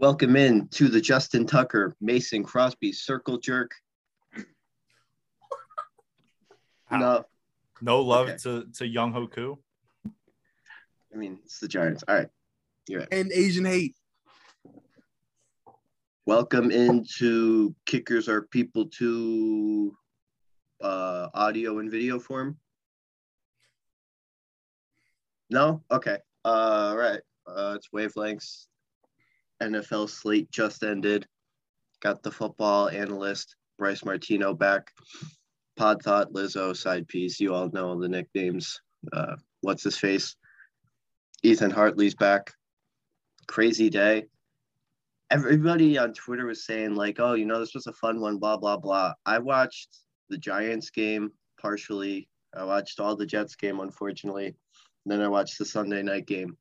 Welcome in to the Justin Tucker Mason Crosby Circle Jerk. No, No love Okay. to, to Younghoe Koo. I mean it's the Giants. All right, you're right. and Asian hate. Welcome into Kickers Are People to uh, audio and video form. No, okay. Uh, all right. Uh, it's wavelengths. NFL slate just ended. Got the football analyst Bryce Martino back. Pod Thought, Lizzo, side piece. You all know the nicknames. Uh, what's his face? Ethan Hartley's back. Crazy day. Everybody on Twitter was saying, like, oh, you know, this was a fun one, blah, blah, blah. I watched the Giants game partially. I watched all the Jets game, unfortunately. then I watched the Sunday night game.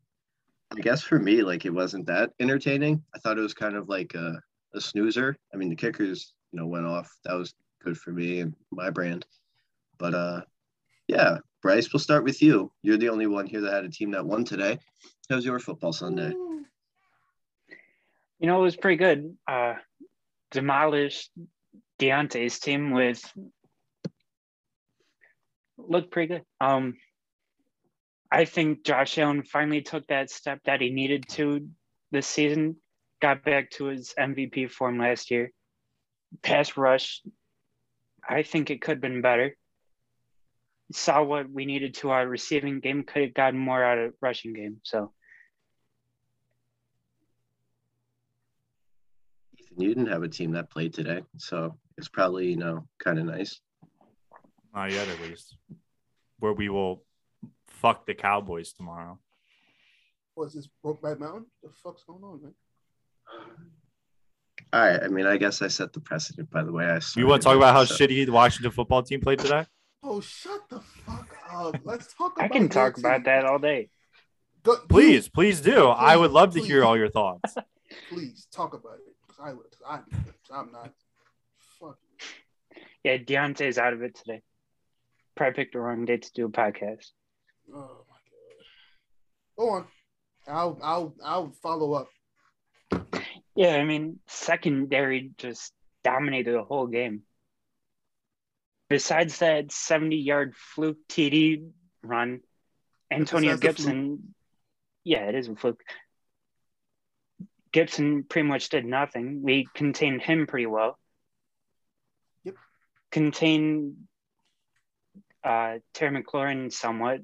I guess for me, like, it wasn't that entertaining. I thought it was kind of like a, a snoozer. I mean, the kickers, you know, went off. That was good for me and my brand. But uh, yeah, Bryce, we'll start with you. You're the only one here that had a team that won today. How was your football Sunday? You know, it was pretty good. Uh, demolished Deontay's team with looked pretty good. Um, I think Josh Allen finally took that step that he needed to this season. Got back to his MVP form last year. Pass rush, I think it could have been better. Saw what we needed to our receiving game. Could have gotten more out of rushing game. So Ethan, you didn't have a team that played today, so it's probably you know kind of nice. Not yet, at least. Where we will fuck the Cowboys tomorrow. What's this broke Brokeback Mountain? The fuck's going on, man? All right, I mean, I guess I set the precedent by the way. I You want to talk about how so- shitty the Washington football team played today? Oh, shut the fuck up. Let's talk about I can talk team. about that all day. Go, Please, please do. I would love to hear all your thoughts. Please talk about it. I would. 'cause I, I'm not. Fuck. Yeah, Deontay's out of it today. Probably picked the wrong day to do a podcast. Oh my god. Go on. I'll I'll I'll follow up. Yeah, I mean, secondary just dominated the whole game. Besides that 70 yard fluke TD run, Antonio Besides. Gibson, yeah, it is a fluke. Gibson pretty much did nothing. We contained him pretty well. Yep. Contained uh, Terry McLaurin somewhat.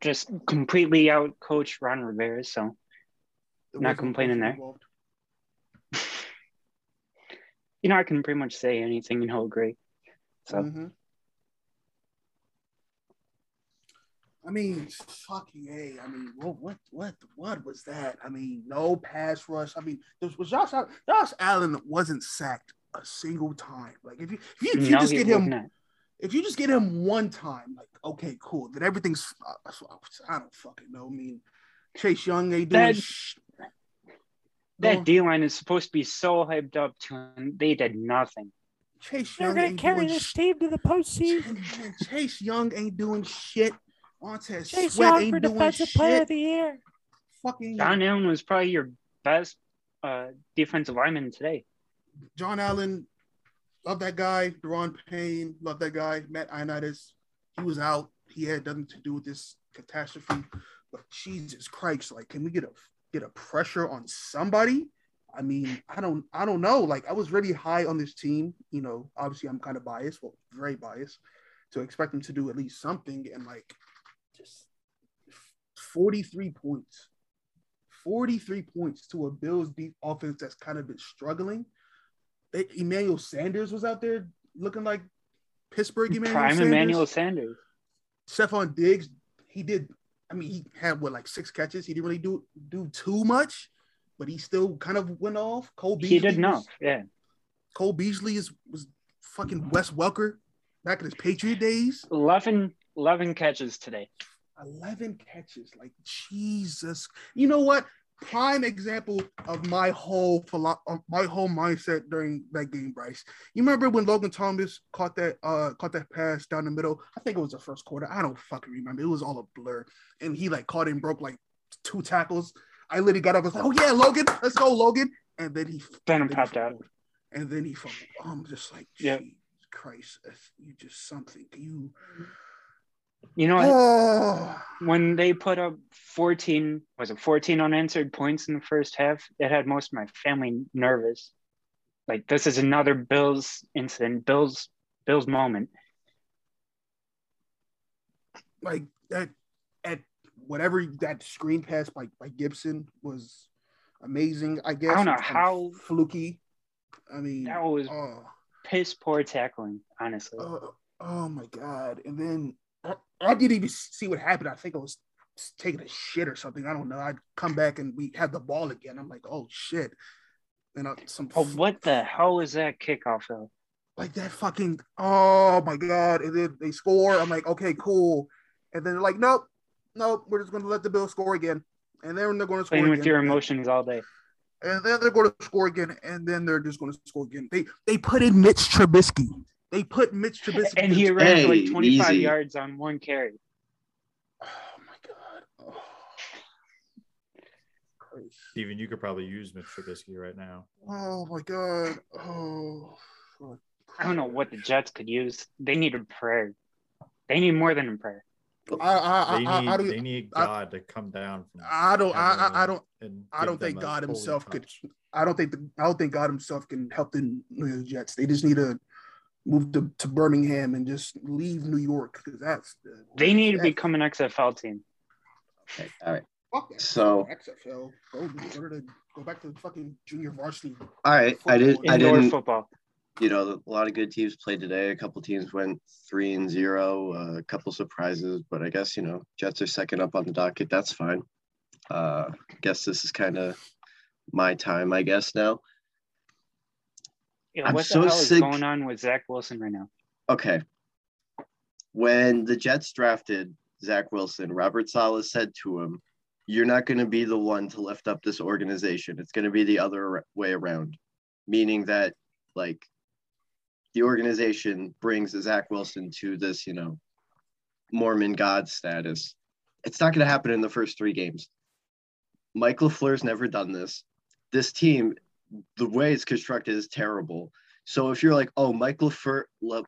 Just completely out coached Ron Rivera. So There Not complaining there. you know, I can pretty much say anything and he'll agree. So Mhm. I mean, fucking a. I mean, what, what, what, what was that? I mean, no pass rush. I mean, there was Josh. Allen- Josh Allen wasn't sacked a single time. Like if you, if you, if you no, just get him, not. If you just get him one time, like okay, cool. Then everything's. uh, I don't fucking know. I mean, Chase Young they doing. That- sh- That D line is supposed to be so hyped up to him. They did nothing. Chase They're Young gonna ain't carry doing this sh- team to the postseason. Man, Chase Young ain't doing shit. Montez Chase Sweat Young ain't for doing defensive player of the year. Fucking John Allen was probably your best uh, defensive lineman today. John Allen, love that guy. Daron Payne, love that guy. Matt Ioannidis, he was out. He had nothing to do with this catastrophe. But Jesus Christ, like, can we get a get a pressure on somebody? I mean, I don't, I don't know. Like, I was really high on this team. You know, obviously, I'm kind of biased, well, very biased, to expect them to do at least something. And like, just 43 points, 43 points to a Bills deep offense that's kind of been struggling. They, Emmanuel Sanders was out there looking like Pittsburgh Emmanuel Prime Sanders. Emmanuel Sanders. Stefon Diggs, he did. I mean, he had what like six catches. He didn't really do do too much, but he still kind of went off. Cole Beasley, He did enough. Yeah. Cole Beasley is was fucking Wes Welker back in his Patriot days. 11, 11 catches today. 11 catches. Like, Jesus. You know what? Prime example of my whole philo- my whole mindset during that game, Bryce. You remember when Logan Thomas caught that uh caught that pass down the middle? I think it was the first quarter. I don't fucking remember. It was all a blur. And he like caught and broke like two tackles. I literally got up and was like, "Oh yeah, Logan, let's go, Logan!" And then he he popped out. and then he fumbled. I'm just like. Jesus Christ, you just something you. You know what? Oh, when they put up 14 was it 14 unanswered points in the first half it had most of my family nervous like this is another bills incident bills bills moment like that at whatever that screen pass by, by Gibson was amazing. I guess I don't know how- fluky. I mean, that was oh, piss poor tackling honestly oh, oh my god! And then I, I didn't even see what happened. I think I was taking a shit or something. I don't know. I'd come back and we had the ball again. I'm like, oh shit! And I, some oh what the hell was that kickoff though like that fucking oh my god and then they score i'm like okay cool and then they're like nope nope we're just going to let the bills score again and then they're going to score playing again. with your emotions all day and then they're going to score again and then they're just going to score again they they put in mitch trubisky they put mitch trubisky and he in- ran Hey, for like 25 easy. yards on one carry oh my god oh. Steven, you could probably use Mitch Trubisky right now. oh my god oh fuck. i don't know what the jets could use they need a prayer they need more than a prayer I, I, They need I, I, they need I- God to come down from. I don't I, I, I don't I don't think God holy himself could. I don't think the I don't think God himself can help the New York Jets. They just need to move to, to Birmingham and just leave New York because that's the, they need to become an xfl team Okay, all right. fuck that. So- XFL go go to go back to fucking junior varsity. All right. I did. I indoor didn't. football You know, a lot of good teams played today. A couple teams went three and zero. Uh, a couple surprises, but I guess you know Jets are second up on the docket. That's fine. Uh, guess this is kind of my time. I guess now. Yeah, I'm what so the hell is sick- going on with Zach Wilson right now? Okay. When the Jets drafted Zach Wilson, Robert Saleh said to him, You're not going to be the one to lift up this organization. It's going to be the other way around. Meaning that, like, the organization brings Zach Wilson to this, you know, Mormon God status. It's not going to happen in the first three games. Mike LaFleur's never done this. This team, the way it's constructed is terrible. So if you're like, oh, Mike LaFleur, La,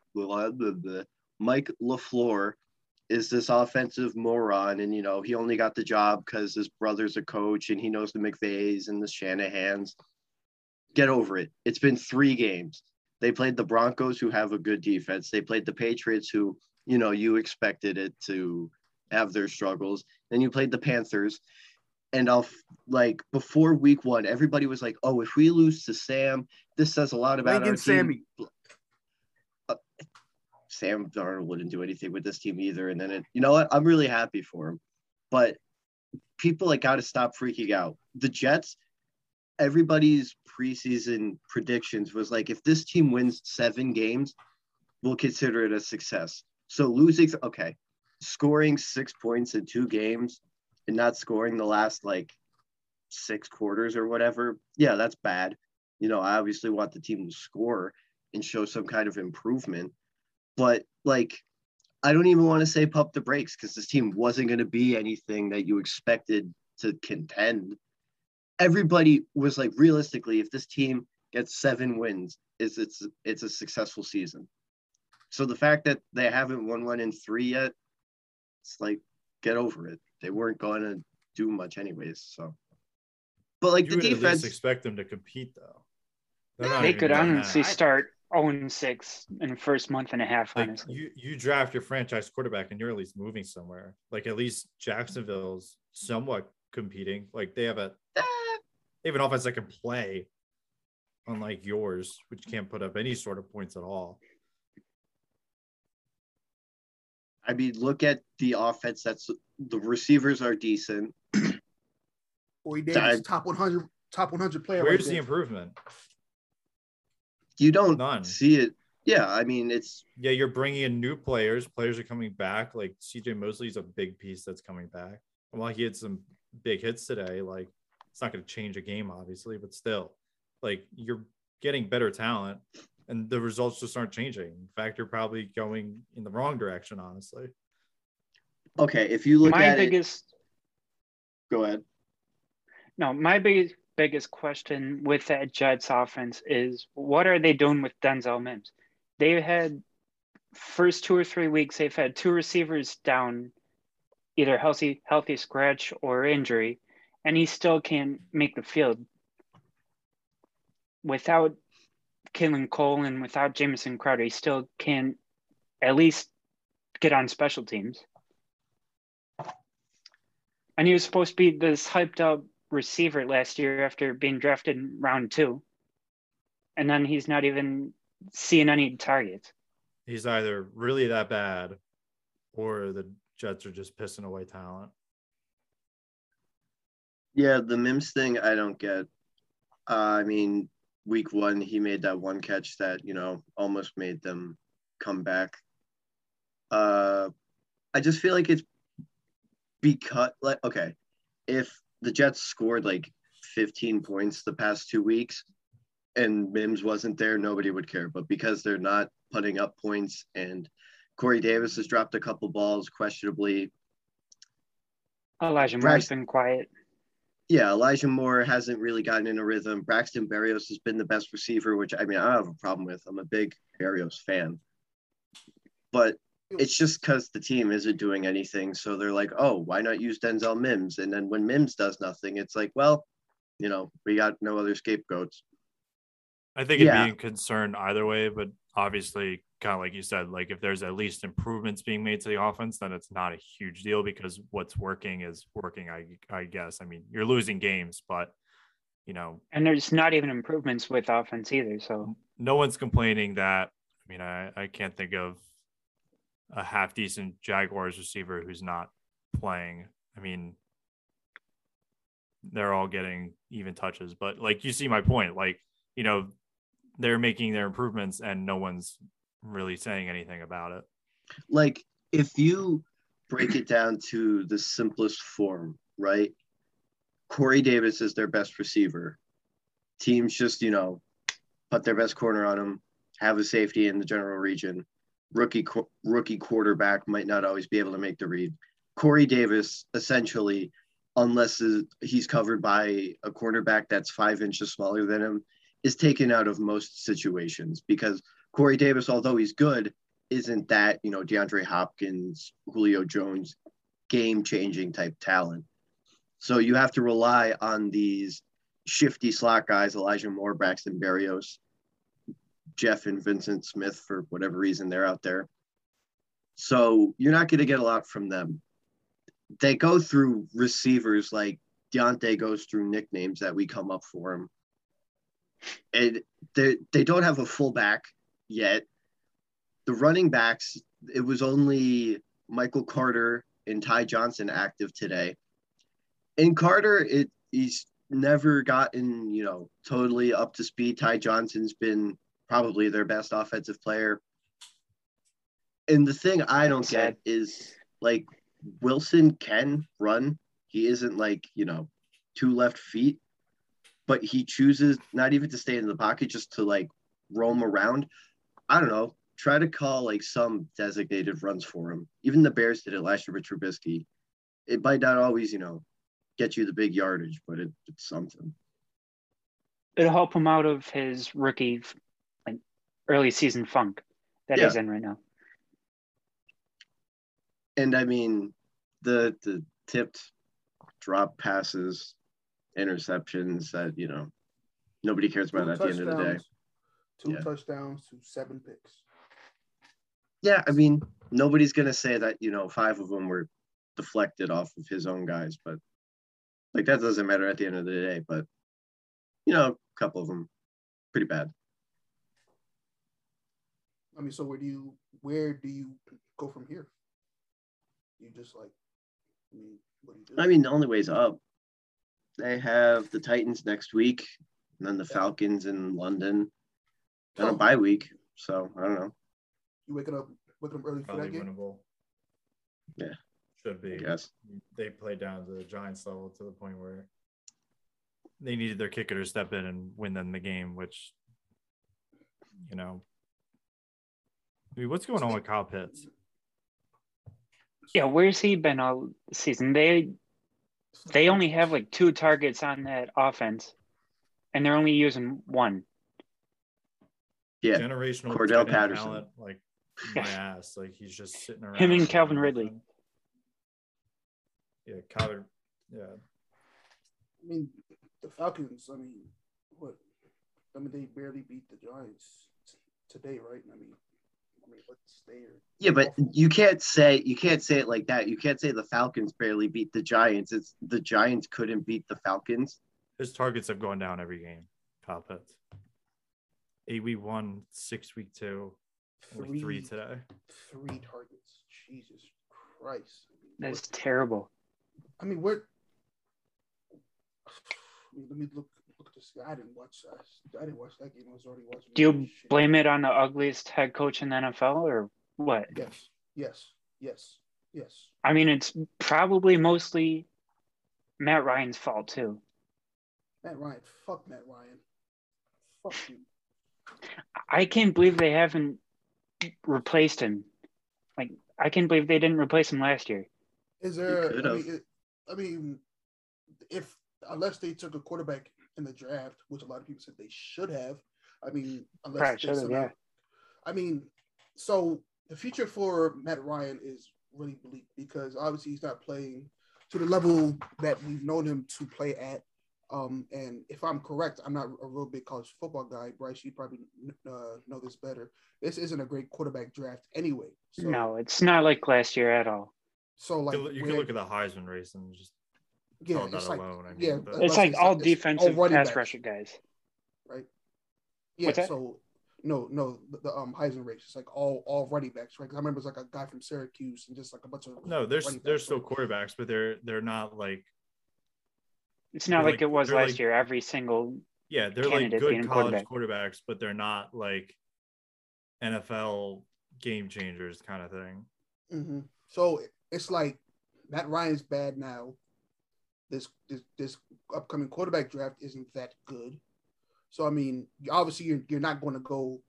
Mike LaFleur is this offensive moron, and you know he only got the job because his brother's a coach and he knows the McVays and the Shanahans. Get over it. It's been three games. They played the Broncos, who have a good defense. They played the Patriots, who you know you expected it to have their struggles. Then you played the Panthers, and I'll like before week one, everybody was like, "Oh, if we lose to Sam, this says a lot about our team." Sammy. Uh, Sam Darnold wouldn't do anything with this team either. And then it, you know what? I'm really happy for him. But people like got to stop freaking out. The Jets, everybody's preseason predictions was like, if this team wins seven games, we'll consider it a success. So losing, okay, scoring six points in two games and not scoring the last like six quarters or whatever, yeah, that's bad. You know, I obviously want the team to score and show some kind of improvement but like I don't even want to say pump the brakes because this team wasn't going to be anything that you expected to contend. Everybody was like, realistically, if this team gets seven wins, is it's it's a successful season. So the fact that they haven't won one in three yet, it's like get over it. They weren't going to do much anyways. So, but like You the would at least defense, expect them to compete though. They're not They could doing that. honestly start 0 6 in the first month and a half, like honestly. you you draft your franchise quarterback and you're at least moving somewhere. Like at least Jacksonville's somewhat competing. Like they have a they have an offense that can play, unlike yours, which can't put up any sort of points at all. I mean, look at the offense. That's the receivers are decent. Corey I- top 100, top 100 player. Where's right the there. improvement? You don't None. see it. Yeah, I mean, it's Yeah, you're bringing in new players. Players are coming back. Like CJ Mosley's a big piece that's coming back. And while he had some big hits today, like it's not going to change a game, obviously, but still, like you're getting better talent and the results just aren't changing. In fact, you're probably going in the wrong direction, honestly. Okay. If you look My at it, go ahead. No, my biggest biggest question with that Jets offense is what are they doing with Denzel Mims? They've had first two or three weeks they've had two receivers down, either healthy healthy scratch or injury, and he still can't make the field. Without Keelan Cole and without Jamison Crowder, he still can't at least get on special teams. And he was supposed to be this hyped up receiver last year after being drafted in round two. And then he's not even seeing any targets. He's either really that bad or the Jets are just pissing away talent. Yeah, the Mims thing I don't get. Uh, I mean, week one he made that one catch that you know almost made them come back. Uh, I just feel like it's because like okay, if the Jets scored like 15 points the past two weeks and Mims wasn't there, nobody would care. But because they're not putting up points and Corey Davis has dropped a couple balls questionably. Elijah Moore's been quiet. Yeah, Elijah Moore hasn't really gotten in a rhythm. Braxton Berrios has been the best receiver, which I mean, I don't have a problem with. I'm a big Berrios fan. But it's just because the team isn't doing anything. So they're like, oh, why not use Denzel Mims? And then when Mims does nothing, it's like, well, you know, we got no other scapegoats. I think it'd yeah. be a concern either way, but obviously, kind of like you said, like if there's at least improvements being made to the offense, then it's not a huge deal because what's working is working. I I guess. I mean, you're losing games, but you know, and there's not even improvements with offense either. So no one's complaining that. I mean, I I can't think of a half decent Jaguars receiver who's not playing. I mean, they're all getting even touches, but like you see my point, like, you know, they're making their improvements and no one's really saying anything about it. Like, if you break it down to the simplest form, right? Corey Davis is their best receiver. Teams just, you know, put their best corner on him, have a safety in the general region rookie rookie quarterback might not always be able to make the read. Corey Davis, essentially, unless he's covered by a cornerback that's five inches smaller than him, is taken out of most situations because Corey Davis, although he's good, isn't that you know DeAndre Hopkins, Julio Jones, game changing type talent. So you have to rely on these shifty slot guys, Elijah Moore, Braxton Berrios, Jeff and Vyncint Smith for whatever reason they're out there. So you're not going to get a lot from them. They go through receivers like Diontae goes through nicknames that we come up for him. And they, they don't have a fullback yet. The running backs, it was only Michael Carter and Ty Johnson active today. In Carter, it he's never gotten, you know, totally up to speed. Ty Johnson's been probably their best offensive player. And the thing I don't get is like Wilson can run. He isn't like, you know, two left feet, but he chooses not even to stay in the pocket, just to like roam around. I don't know. Try to call like some designated runs for him. Even the Bears did it last year with Trubisky. It might not always, you know, get you the big yardage, but it, it's something. It'll help him out of his rookie early season funk that yeah. he's in right now. And I mean, the the tipped drop passes, interceptions that you know nobody cares about at the end of the day. Two yeah. touchdowns to seven picks. Yeah, I mean, nobody's gonna say that you know five of them were deflected off of his own guys, but like that doesn't matter at the end of the day. But you know, a couple of them pretty bad. I mean, so where do you where do you go from here? You just like, I mean, what do you do? I mean, the only way's up. They have the Titans next week, and then the Falcons in London, then oh. a bye week. So I don't know. You waking up waking up early Probably for that game? Winnable. Yeah, should be. Yes. They played down to the Giants level to the point where they needed their kicker to step in and win them the game, which you know I mean, what's going on with Kyle Pitts? Yeah, where's he been all season? They they only have like two targets on that offense, and they're only using one. Yeah. generational Cordarrelle tight Patterson. talent, like my ass. Like he's just sitting around. Him and Calvin Ridley. Yeah, Calvin. Yeah, I mean, the Falcons. I mean, what? I mean, they barely beat the Giants t- today, right? I mean, I mean, what's there? Yeah, but you can't say you can't say it like that. You can't say the Falcons barely beat the Giants. It's the Giants couldn't beat the Falcons. his targets have gone down every game. Kyle Pitts. Eight week one, six week two, only three today. Three targets. Jesus Christ. That's terrible. I mean, where? I mean, let me look. Look this. I didn't watch. Uh, I didn't watch that game. I was already watching. Do you other shit. blame it on the ugliest head coach in the NFL or what? Yes. Yes. Yes. Yes. I mean, it's probably mostly Matt Ryan's fault too. Matt Ryan. Fuck Matt Ryan. Fuck you. I can't believe they haven't replaced him. Like, I can't believe they didn't replace him last year. Is there? I mean, it, I mean, if unless they took a quarterback in the draft, which a lot of people said they should have. I mean, unless Probably they should've, yeah. I mean, so the future for Matt Ryan is really bleak because obviously he's not playing to the level that we've known him to play at. Um, and if I'm correct, I'm not a real big college football guy. Bryce, you probably uh, know this better. This isn't a great quarterback draft anyway. So, no, it's not like last year at all. So like you can- you can look at the Heisman race and just yeah, call that it's like alone. I mean, yeah, but- It's like all it's defensive running pass backs, rusher guys. right? Yeah. What's that? So no, no, the, the um Heisman race. It's like all all running backs, right? 'Cause I remember it's like a guy from Syracuse and just like a bunch of no, there's running there's backs, still quarterbacks, but they're they're not like It's not like, like- it was last like- year. Every single yeah, they're like Candidate good being college quarterbacks, but they're not like NFL game changers kind of thing. hmm So it's like Matt Ryan's bad now. This this this upcoming quarterback draft isn't that good. So I mean, obviously you're you're not going to go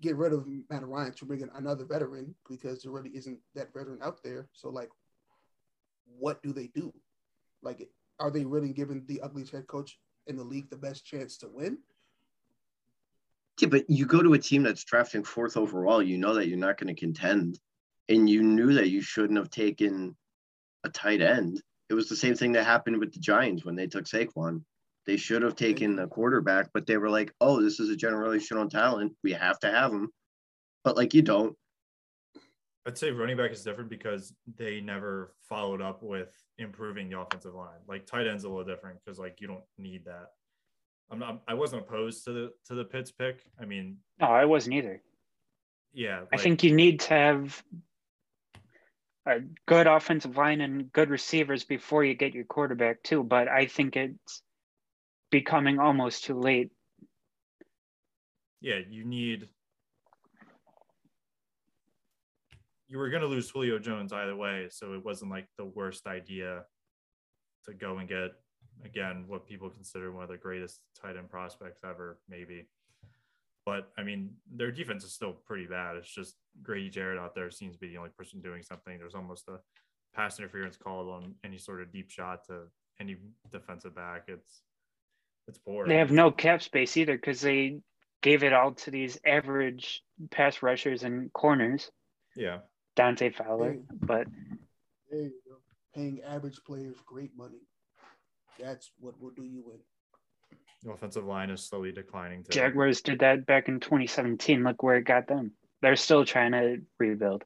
get rid of Matt Ryan to bring in another veteran because there really isn't that veteran out there. So like, what do they do? Like, are they really giving the ugliest head coach in the league the best chance to win? Yeah, but you go to a team that's drafting fourth overall, you know that you're not going to contend. And you knew that you shouldn't have taken a tight end. It was the same thing that happened with the Giants when they took Saquon. They should have taken a quarterback, but they were like, oh, this is a generational talent. We have to have him. But like, you don't. I'd say running back is different because they never followed up with improving the offensive line. Like tight ends a little different because like you don't need that. I'm not. I wasn't opposed to the to the Pitts pick. I mean, no, I wasn't either. yeah. I think you need to have a good offensive line and good receivers before you get your quarterback too. But I think it's becoming almost too late. yeah, you need. You were going to lose Julio Jones either way, so it wasn't like the worst idea to go and get again what people consider one of the greatest tight end prospects ever, maybe. But I mean, their defense is still pretty bad. It's just Grady Jarrett out there seems to be the only person doing something. There's almost a pass interference called on any sort of deep shot to any defensive back. It's it's poor. They have no cap space either because they gave it all to these average pass rushers and corners, yeah. Dante Fowler. Hey. But There you go. Paying average players great money. That's what will do you in. The offensive line is slowly declining. Too. Jaguars did that back in 2017. Look where it got them. They're still trying to rebuild.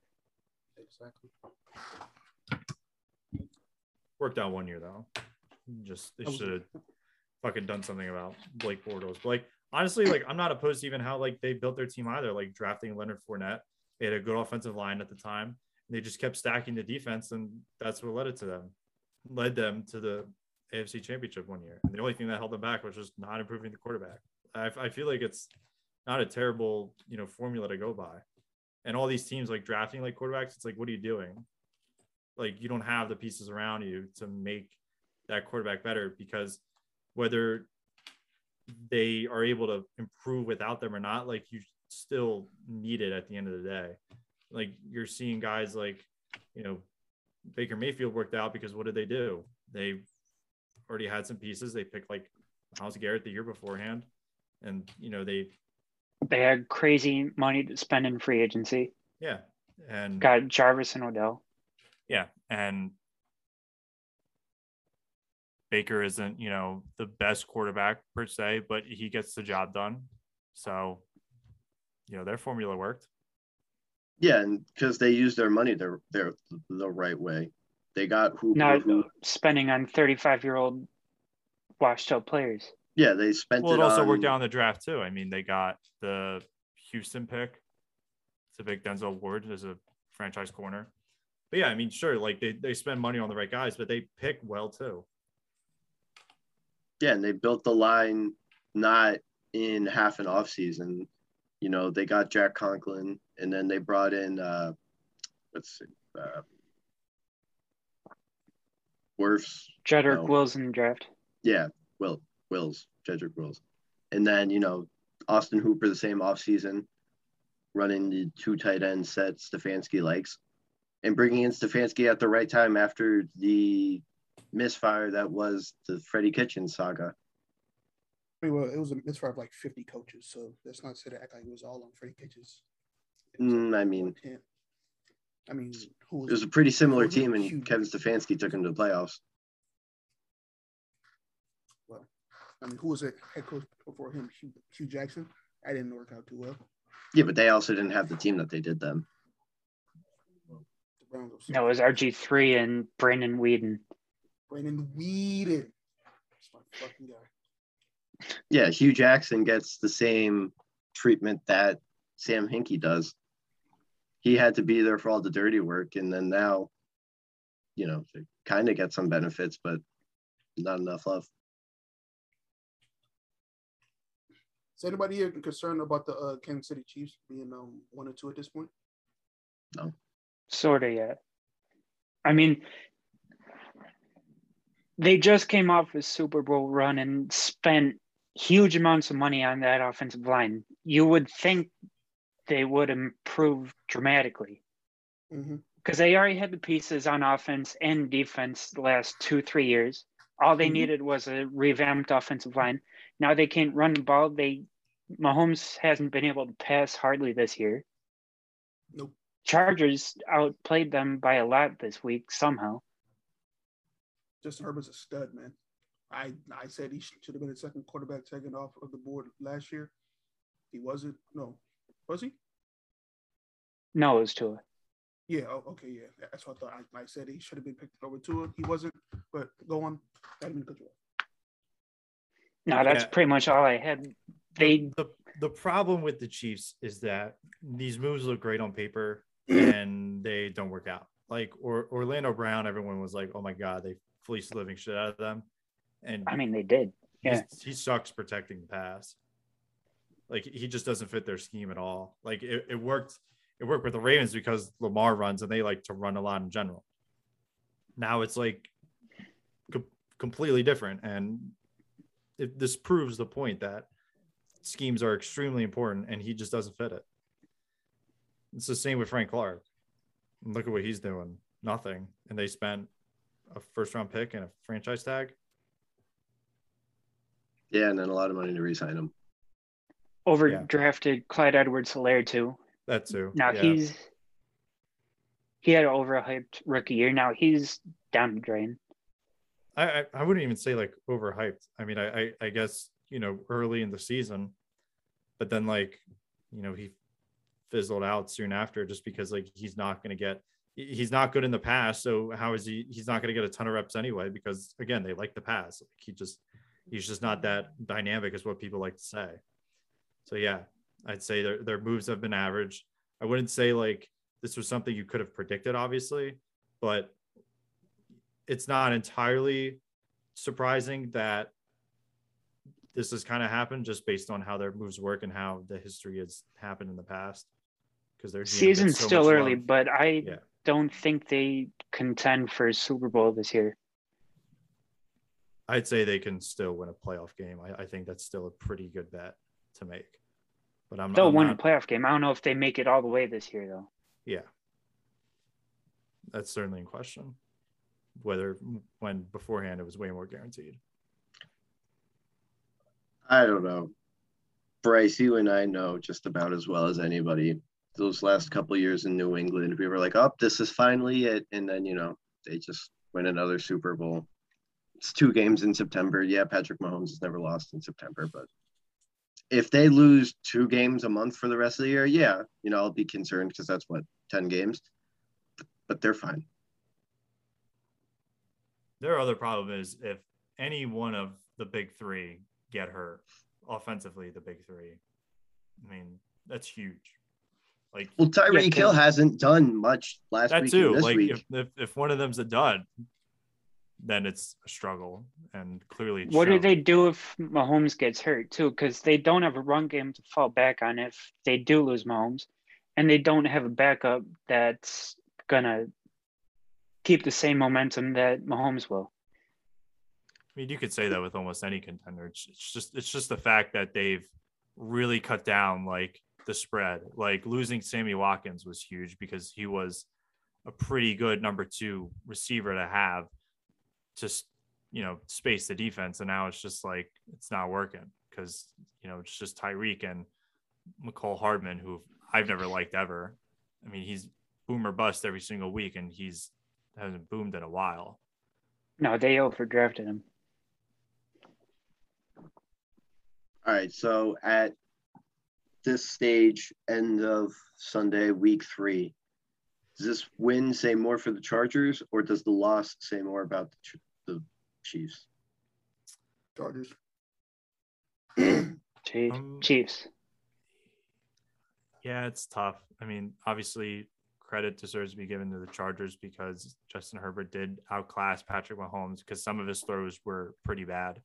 Exactly. Worked out one year though. Just they should have fucking done something about Blake Bortles. But like honestly, like I'm not opposed to even how like they built their team either. Like drafting Leonard Fournette, they had a good offensive line at the time. And they just kept stacking the defense, and that's what led it to them. Led them to the AFC Championship one year. And the only thing that held them back was just not improving the quarterback. I, I feel like it's not a terrible you know formula to go by. And all these teams like drafting like quarterbacks, it's like, what are you doing? Like you don't have the pieces around you to make that quarterback better because whether they are able to improve without them or not, like you still need it at the end of the day. Like you're seeing guys like, you know, Baker Mayfield worked out because what did they do? They already had some pieces. They picked like Myles Garrett the year beforehand, and you know they They had crazy money to spend in free agency. yeah and Got Jarvis and Odell. yeah and Baker isn't you know the best quarterback per se, but he gets the job done. So you know their formula worked. Yeah, and because they used their money their their the right way. They got who, Not who spending on 35 year old washed up players. Yeah, they spent Well, it it also on, worked out in the draft too. I mean, they got the Houston pick to pick Denzel Ward as a franchise corner. But yeah, I mean, sure, like they, they spend money on the right guys, but they pick well too. Yeah, and they built the line not in half an off season. You know, they got Jack Conklin and then they brought in uh let's see, uh Worfs. Jedrick No. Wills in the draft. Yeah, Will Wills, Jedrick Wills. And then, you know, Austin Hooper the same offseason, running the two tight end sets Stefanski likes, and bringing in Stefanski at the right time after the misfire that was the Freddie Kitchen saga. Well, it was a misfire of like 50 coaches, so let's not say that act like it was all on Freddie Kitchens. Mm, I mean, I mean, who it was was a pretty similar team, huge. and Kevin Stefanski took him to the playoffs. I mean, who was it head coach before him? Hue, Hue Jackson. I didn't work out too well. Yeah, but they also didn't have the team that they did then. The Browns. were- No, it was RG3 and Brandon Weeden. Brandon Weeden. That's my fucking guy. Yeah, Hue Jackson gets the same treatment that Sam Hinkie does. He had to be there for all the dirty work, and then now, you know, kind of get some benefits, but not enough love. Is anybody here concerned about the uh, Kansas City Chiefs being um, one or two at this point? No. Sort of, yeah. I mean, they just came off a Super Bowl run and spent huge amounts of money on that offensive line. You would think they would improve dramatically Mm-hmm. because they already had the pieces on offense and defense the last two, three years. All they Mhm. needed was a revamped offensive line. Now they can't run the ball. They Mahomes hasn't been able to pass hardly this year. Nope. Chargers outplayed them by a lot this week somehow. Justin Herbert's a stud, man. I I said he should have been the second quarterback taken off of the board last year. He wasn't. No, was he? No, it was Tua. Yeah. Oh, okay. Yeah. That's what I thought. I, I said he should have been picked over to He wasn't. But go on. I didn't mean to cut you off. No, that's Yeah. pretty much all I had. They the the problem with the Chiefs is that these moves look great on paper and they don't work out. Like or Orlando Brown, everyone was like, "Oh my god, they fleeced the living shit out of them," and I mean they did. yeah. he sucks protecting the pass. Like he just doesn't fit their scheme at all. Like it, it worked. It worked with the Ravens because Lamar runs and they like to run a lot in general. Now it's like com- completely different, and it, this proves the point that schemes are extremely important, and he just doesn't fit it. It's the same with Frank Clark. Look at what he's doing. Nothing, and they spent a first round pick and a franchise tag. Yeah, and then a lot of money to re-sign him. Overdrafted Clyde Edwards Helaire too. That too. Now yeah. he's he had an overhyped rookie year. Now he's down the drain. I, I wouldn't even say like overhyped. I mean, I, I I guess you know early in the season, but then like you know he fizzled out soon after just because like he's not going to get he's not good in the pass. So how is he? He's not going to get a ton of reps anyway because again they like the pass. Like, he just he's just not that dynamic is what people like to say. So yeah, I'd say their their moves have been average. I wouldn't say like this was something you could have predicted, obviously, but it's not entirely surprising that this has kind of happened just based on how their moves work and how the history has happened in the past. Because their Season's so still early, love. but I Yeah. don't think they contend for a Super Bowl this year. I'd say they can still win a playoff game. I, I think that's still a pretty good bet to make. But I'm, They'll I'm win not, a playoff game. I don't know if they make it all the way this year though. yeah. That's certainly in question. Whether when beforehand it was way more guaranteed. I don't know. Bryce, you and I know just about as well as anybody. Those last couple years in New England, we were like, "Oh, this is finally it," and then you know they just win another Super Bowl. It's two games in September. Yeah, Patrick Mahomes has never lost in September, but if they lose two games a month for the rest of the year, yeah, you know I'll be concerned because that's what ten games, but they're fine. Their other problem is if any one of the big three get hurt offensively, the big three. I mean, that's huge. Like, well, Tyreek yeah, Hill hasn't done much last that week. Too. like, week. If, if, if one of them's a dud, then it's a struggle. And clearly, what shown. do they do if Mahomes gets hurt too? Because they don't have a run game to fall back on if they do lose Mahomes, and they don't have a backup that's gonna keep the same momentum that Mahomes will. I mean, you could say that with almost any contender. It's, just it's just the fact that they've really cut down like the spread. Like losing Sammy Watkins was huge because he was a pretty good number two receiver to have, just you know space the defense. And now it's just like it's not working because you know it's just Tyreek and Mecole Hardman, who I've never liked ever. I mean, he's boomer bust every single week, and he's hasn't boomed in a while. No, they overdrafted him. All right. So at this stage, end of Sunday, week three, does this win say more for the Chargers or does the loss say more about the, the Chiefs? Chargers. Chiefs. Um, Chiefs. Yeah, it's tough. I mean, obviously, credit deserves to be given to the Chargers because Justin Herbert did outclass Patrick Mahomes because some of his throws were pretty bad.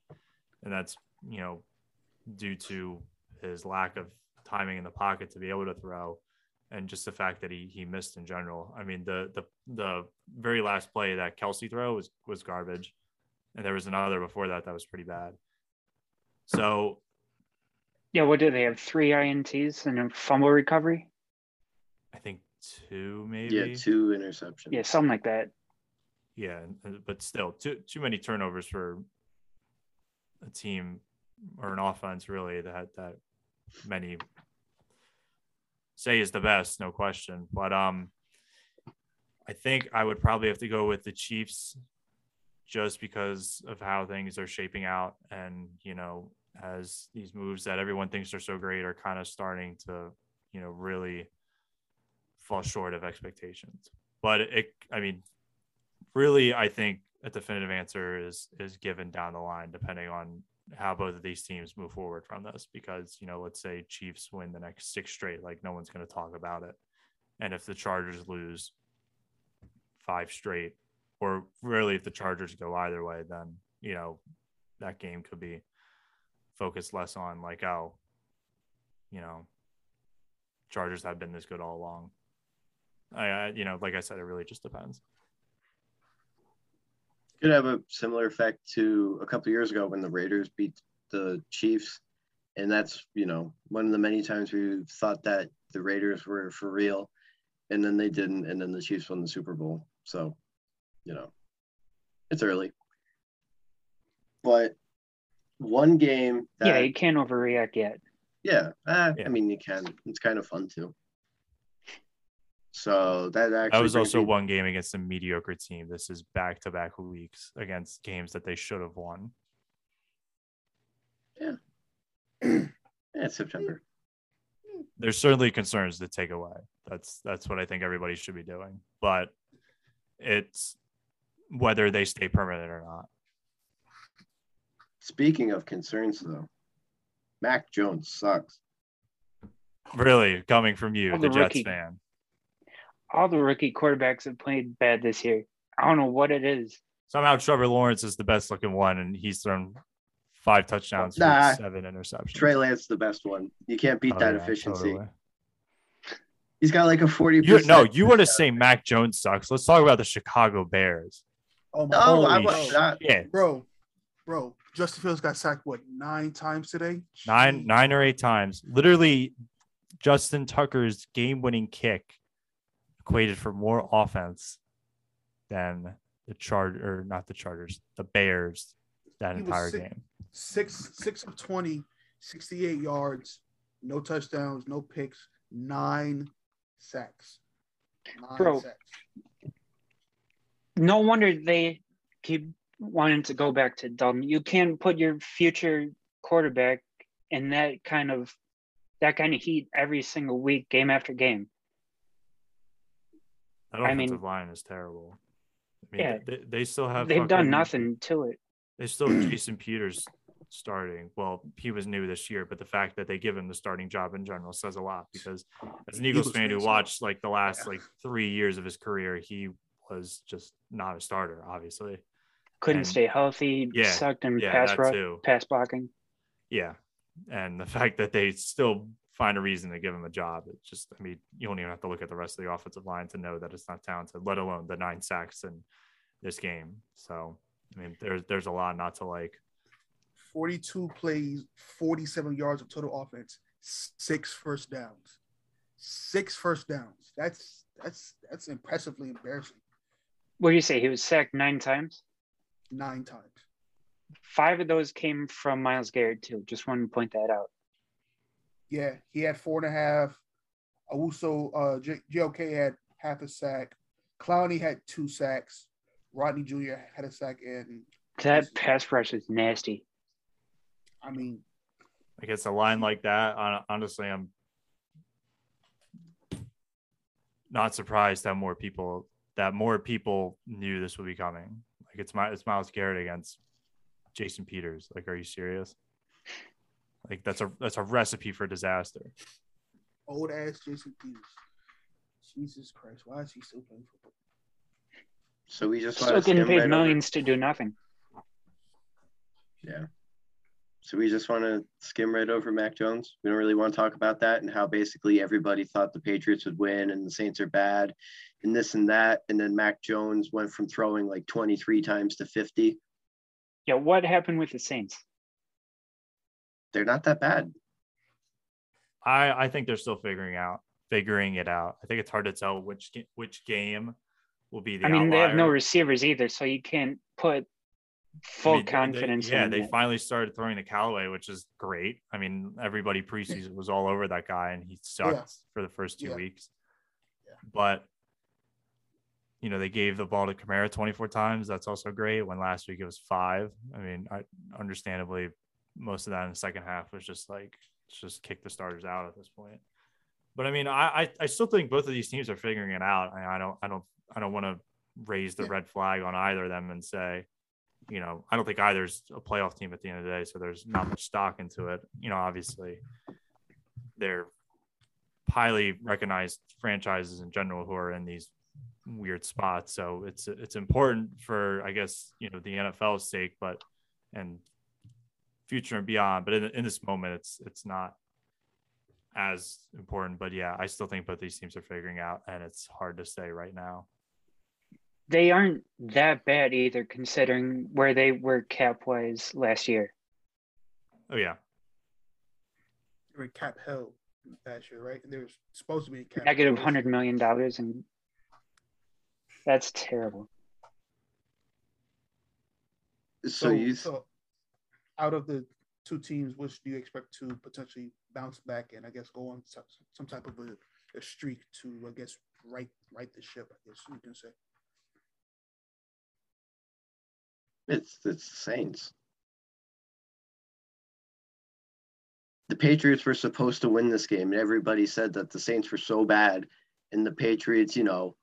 And that's, you know, due to his lack of timing in the pocket to be able to throw and just the fact that he he missed in general. I mean, the the the very last play that Kelsey throw was was garbage, and there was another before that that was pretty bad. So, yeah, what do they have? Three ints and a fumble recovery. I think two, maybe. Yeah, two interceptions. Yeah, something like that. Yeah, but still, too too many turnovers for a team or an offense really that that many say is the best, no question. But um, I think I would probably have to go with the Chiefs just because of how things are shaping out, and you know, as these moves that everyone thinks are so great are kind of starting to, you know, really fall short of expectations. But it, I mean, really, I think a definitive answer is is given down the line, depending on how both of these teams move forward from this. Because you know let's say chiefs win the next six straight like no one's going to talk about it. And if the chargers lose five straight or really if the chargers go either way then you know that game could be focused less on like oh you know chargers have been this good all along i, I you know like i said it really just depends could have a similar effect to a couple years ago when the Raiders beat the Chiefs. And that's, you know, one of the many times we thought that the Raiders were for real and then they didn't. And then the Chiefs won the Super Bowl. So, you know, it's early. But one game. That, yeah, you can't overreact yet. Yeah, uh, yeah, I mean, you can. It's kind of fun too. So that actually that was also one game against a mediocre team. This is back to back weeks against games that they should have won. Yeah. yeah, it's September. There's certainly concerns to take away. That's that's what I think everybody should be doing. But it's whether they stay permanent or not. Speaking of concerns though, Mac Jones sucks. Really, coming from you, the, the Jets fan all the rookie quarterbacks have played bad this year. I don't know what it is. Somehow Trevor Lawrence is the best looking one, and he's thrown five touchdowns nah, seven interceptions. Trey Lance the best one. You can't beat oh, that yeah, efficiency. Totally. He's got like a 40 you, No, you want to say Mac Jones sucks. Let's talk about the Chicago Bears. Oh my no, I was not. Bro, bro, Justin Fields got sacked what nine times today? Nine, nine or eight times. Literally, Justin Tucker's game winning kick equated for more offense than the charter or not the Chargers, the Bears that He entire sick. game. Six six of 20, 68 yards, no touchdowns, no picks, nine sacks. Nine Bro. sacks. No wonder they keep wanting to go back to Dalton. You can't put your future quarterback in that kind of that kind of heat every single week, game after game. That I mean- offensive line is terrible. I mean, Yeah. they, they still have They've done nothing to it. They still Jason Peters starting. Well, he was new this year, but the fact that they give him the starting job in general says a lot because as an Eagles, fan who watched like the last Yeah. like three years of his career, he was just not a starter, obviously. Couldn't And- stay healthy, Yeah, sucked in yeah, pass rush, pass blocking. Yeah. And the fact that they still find a reason to give him a job, it just, I mean, you don't even have to look at the rest of the offensive line to know that it's not talented, let alone the nine sacks in this game. So, I mean, there's there's a lot not to like. 42 plays, 47 yards of total offense, six first downs. Six first downs. That's that's that's impressively embarrassing. What do you say? He was sacked nine times. Nine times. Five of those came from Myles Garrett too. Just wanted to point that out. Yeah, he had four and a half. Owusu, uh, J- JOK had half a sack. Clowney had two sacks. Rodney Jr. had a sack, and That pass rush is nasty. I mean, against a line like that, honestly, I'm not surprised that more people that more people knew this would be coming. Like it's my it's Myles Garrett against Jason Peters. Like, are you serious? Like that's a that's a recipe for disaster. old ass Jason Peters. Jesus Christ, why is he still playing football? So we just Still getting paid right over. millions to do nothing. Yeah. So we just want to skim right over Mac Jones. We don't really want to talk about that and how basically everybody thought the Patriots would win and the Saints are bad and this and that. And then Mac Jones went from throwing like 23 times to 50. Yeah, what happened with the Saints? They're not that bad. I I think they're still figuring out figuring it out. I think it's hard to tell which which game will be the. I mean, they have no receivers either, so you can't put full I mean, they- they- confidence yeah, in they it. finally started throwing to Callaway, which is great. I mean, everybody preseason was all over that guy, and he sucked for the first two Yeah. weeks. Yeah. But you know, they gave the ball to Kamara 24 times. That's also great. When last week it was five. I mean, I understandably most of that in the second half was just like just kick the starters out at this point. But I mean, I I, I still think both of these teams are figuring it out. I, I don't I don't I don't want to raise the Yeah. red flag on either of them and say, you know, I don't think either's a playoff team at the end of the day. So there's not much stock into it. You know, obviously they're highly recognized franchises in general who are in these weird spots. So it's it's important for I guess you know the NFL's sake, but and future and beyond. But in, in this moment, it's it's not as important. But yeah, I still think both these teams are figuring out, and it's hard to say right now. They aren't that bad either, considering where they were cap wise last year. Oh yeah, They were cap hell last year, right? And they were supposed to be in cap hundred million dollars, and that's terrible. So, you so out of the two teams, which do you expect to potentially bounce back and I guess go on some, some type of a, a streak to I guess right right the ship? I guess you can say. it's it's the Saints. The Patriots were supposed to win this game, and everybody said that the Saints were so bad, and the Patriots, you know,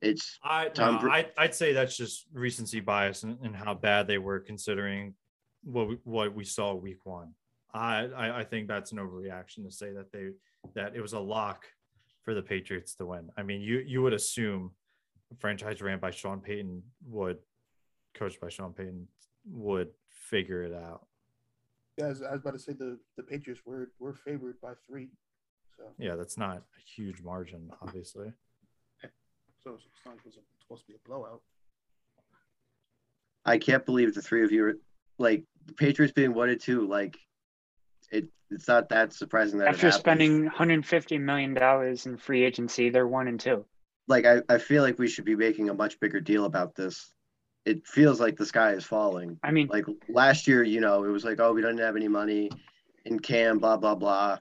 it's I Tom no, Bra- I I'd say that's just recency bias and, and how bad they were considering what we, what we saw week one. I, I I think that's an overreaction to say that they that it was a lock for the Patriots to win. I mean, you you would assume a franchise ran by Sean Payton would coached by Sean Payton would figure it out. Yeah, I was, I was about to say the the Patriots were were favored by three, so Yeah, that's not a huge margin, obviously. so it's not it was supposed to be a blowout. I can't believe the three of you are like the Patriots being one and two. Like it, it's not that surprising that After spending 150 million dollars in free agency, they're one and two. Like I, I feel like we should be making a much bigger deal about this. it feels like the sky is falling. I mean, Like last year, you know, it was like, oh, we don't have any money in Cam, blah blah blah.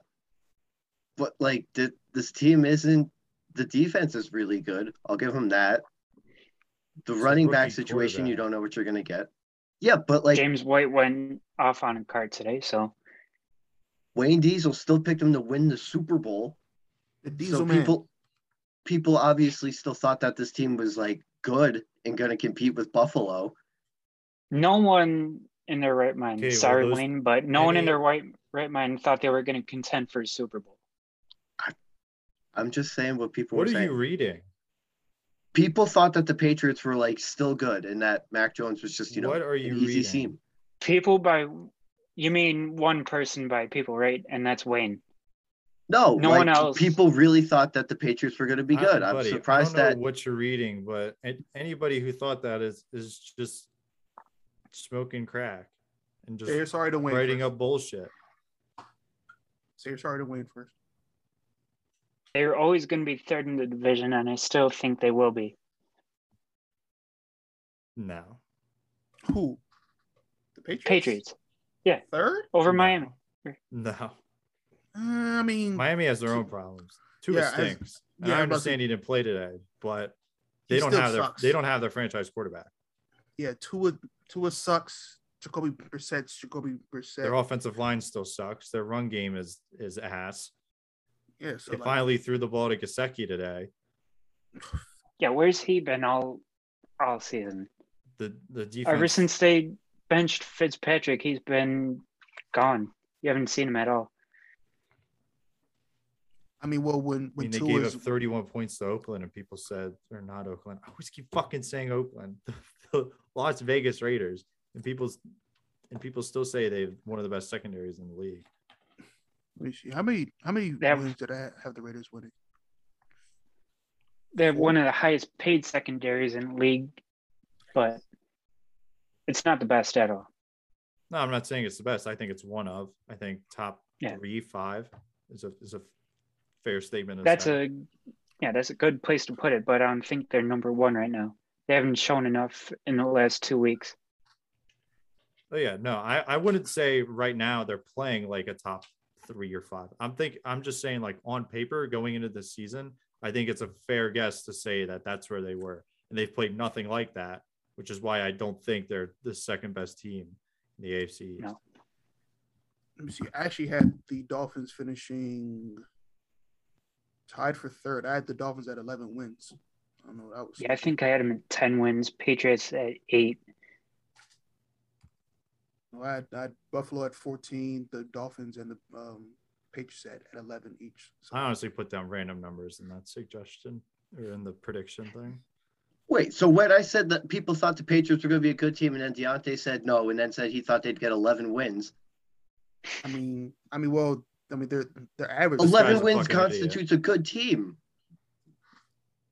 But like th- this team isn't. The defense is really good. I'll give them that. The It's running back situation, you don't know what you're gonna get. Yeah, but like James White went off on a card today, so Wayne Diesel still picked him to win the Super Bowl. The so Diesel man. people people obviously still thought that this team was like good and gonna compete with Buffalo. no one in their right mind. Okay, well, sorry, those- Wayne, but no one in their right right mind thought they were going to contend for a Super Bowl. I'm just saying what people What were are saying. you reading? People thought that the Patriots were like still good and that Mac Jones was just, you know, What are you an easy reading? seam. People by you mean one person by people, right? And that's Wayne. No, No like, one else. People really thought that the Patriots were going to be I- good. I'm surprised I don't know that what you're reading, but anybody who thought that is is just smoking crack and just Say you're sorry to Wayne. writing first. up bullshit. Say you're sorry to Wayne first. They're always going to be third in the division, and I still think they will be. No. Who? The Patriots. Patriots Yeah. Third? over No. Miami. No. Uh, I mean, Miami has their own problems. Tua Yeah, stinks. And yeah, I I'm about to- understand he didn't play today, but they don't still have their they don't have their franchise quarterback. yeah, Tua Tua sucks. Jacoby Brissett's Jacoby Brissett. Their offensive line still sucks. Their run game is is ass. Yeah, so They like, finally threw the ball to Gesicki today. Yeah, where's he been all all season? The the defense Ever since they benched Fitzpatrick, he's been gone. You haven't seen him at all. I mean, well, when I when mean, they Tua gave up 31 points to Oakland, and people said they're not Oakland. I always keep fucking saying Oakland, the Las Vegas Raiders, and people and people still say they've one of the best secondaries in the league. Let me see how many how many They have- wins did I have the Raiders winning? They have one of the highest paid secondaries in the league, but it's not the best at all. No, I'm not saying it's the best. I think it's one of. I think top Yeah. three, five is a is a fair statement. to That's say. a yeah, that's a good place to put it, but I don't think they're number one right now. They haven't shown enough in the last two weeks. Oh yeah, no, I, I wouldn't say right now they're playing like a top three or five. I'm think I'm just saying like on paper going into the season, I think it's a fair guess to say that that's where they were, and they've played nothing like that, which is why I don't think they're the second best team in the AFC. East. No. Let me see. I actually had the Dolphins finishing tied for third. I had the Dolphins at 11 wins. I don't know. That was Yeah, I think I had them at ten wins, Patriots at eight. No, I, had, I had Buffalo at 14, the Dolphins and the um, Patriots at, at 11 each. So, I honestly put down random numbers in that suggestion or in the prediction thing. Wait, so when I said that people thought the Patriots were going to be a good team, and then Deontay said no, and then said he thought they'd get 11 wins. I mean, I mean, well, I mean, they're they're average. 11 guy's a wins fucking idiot. constitutes a good team.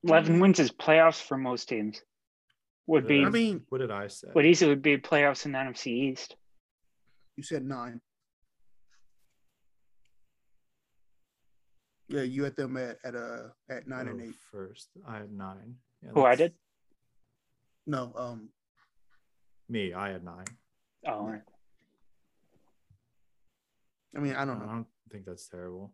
Eleven wins is playoffs for most teams. Would be I mean, What did I say? What easily would be playoffs in the NFC East. You said nine. Yeah, you had them at at uh at nine and Oh, eight. First, I had nine. Yeah, Who I did? No, um, Me, I had nine. Oh, all right. I mean, I I don't know. I don't think that's terrible.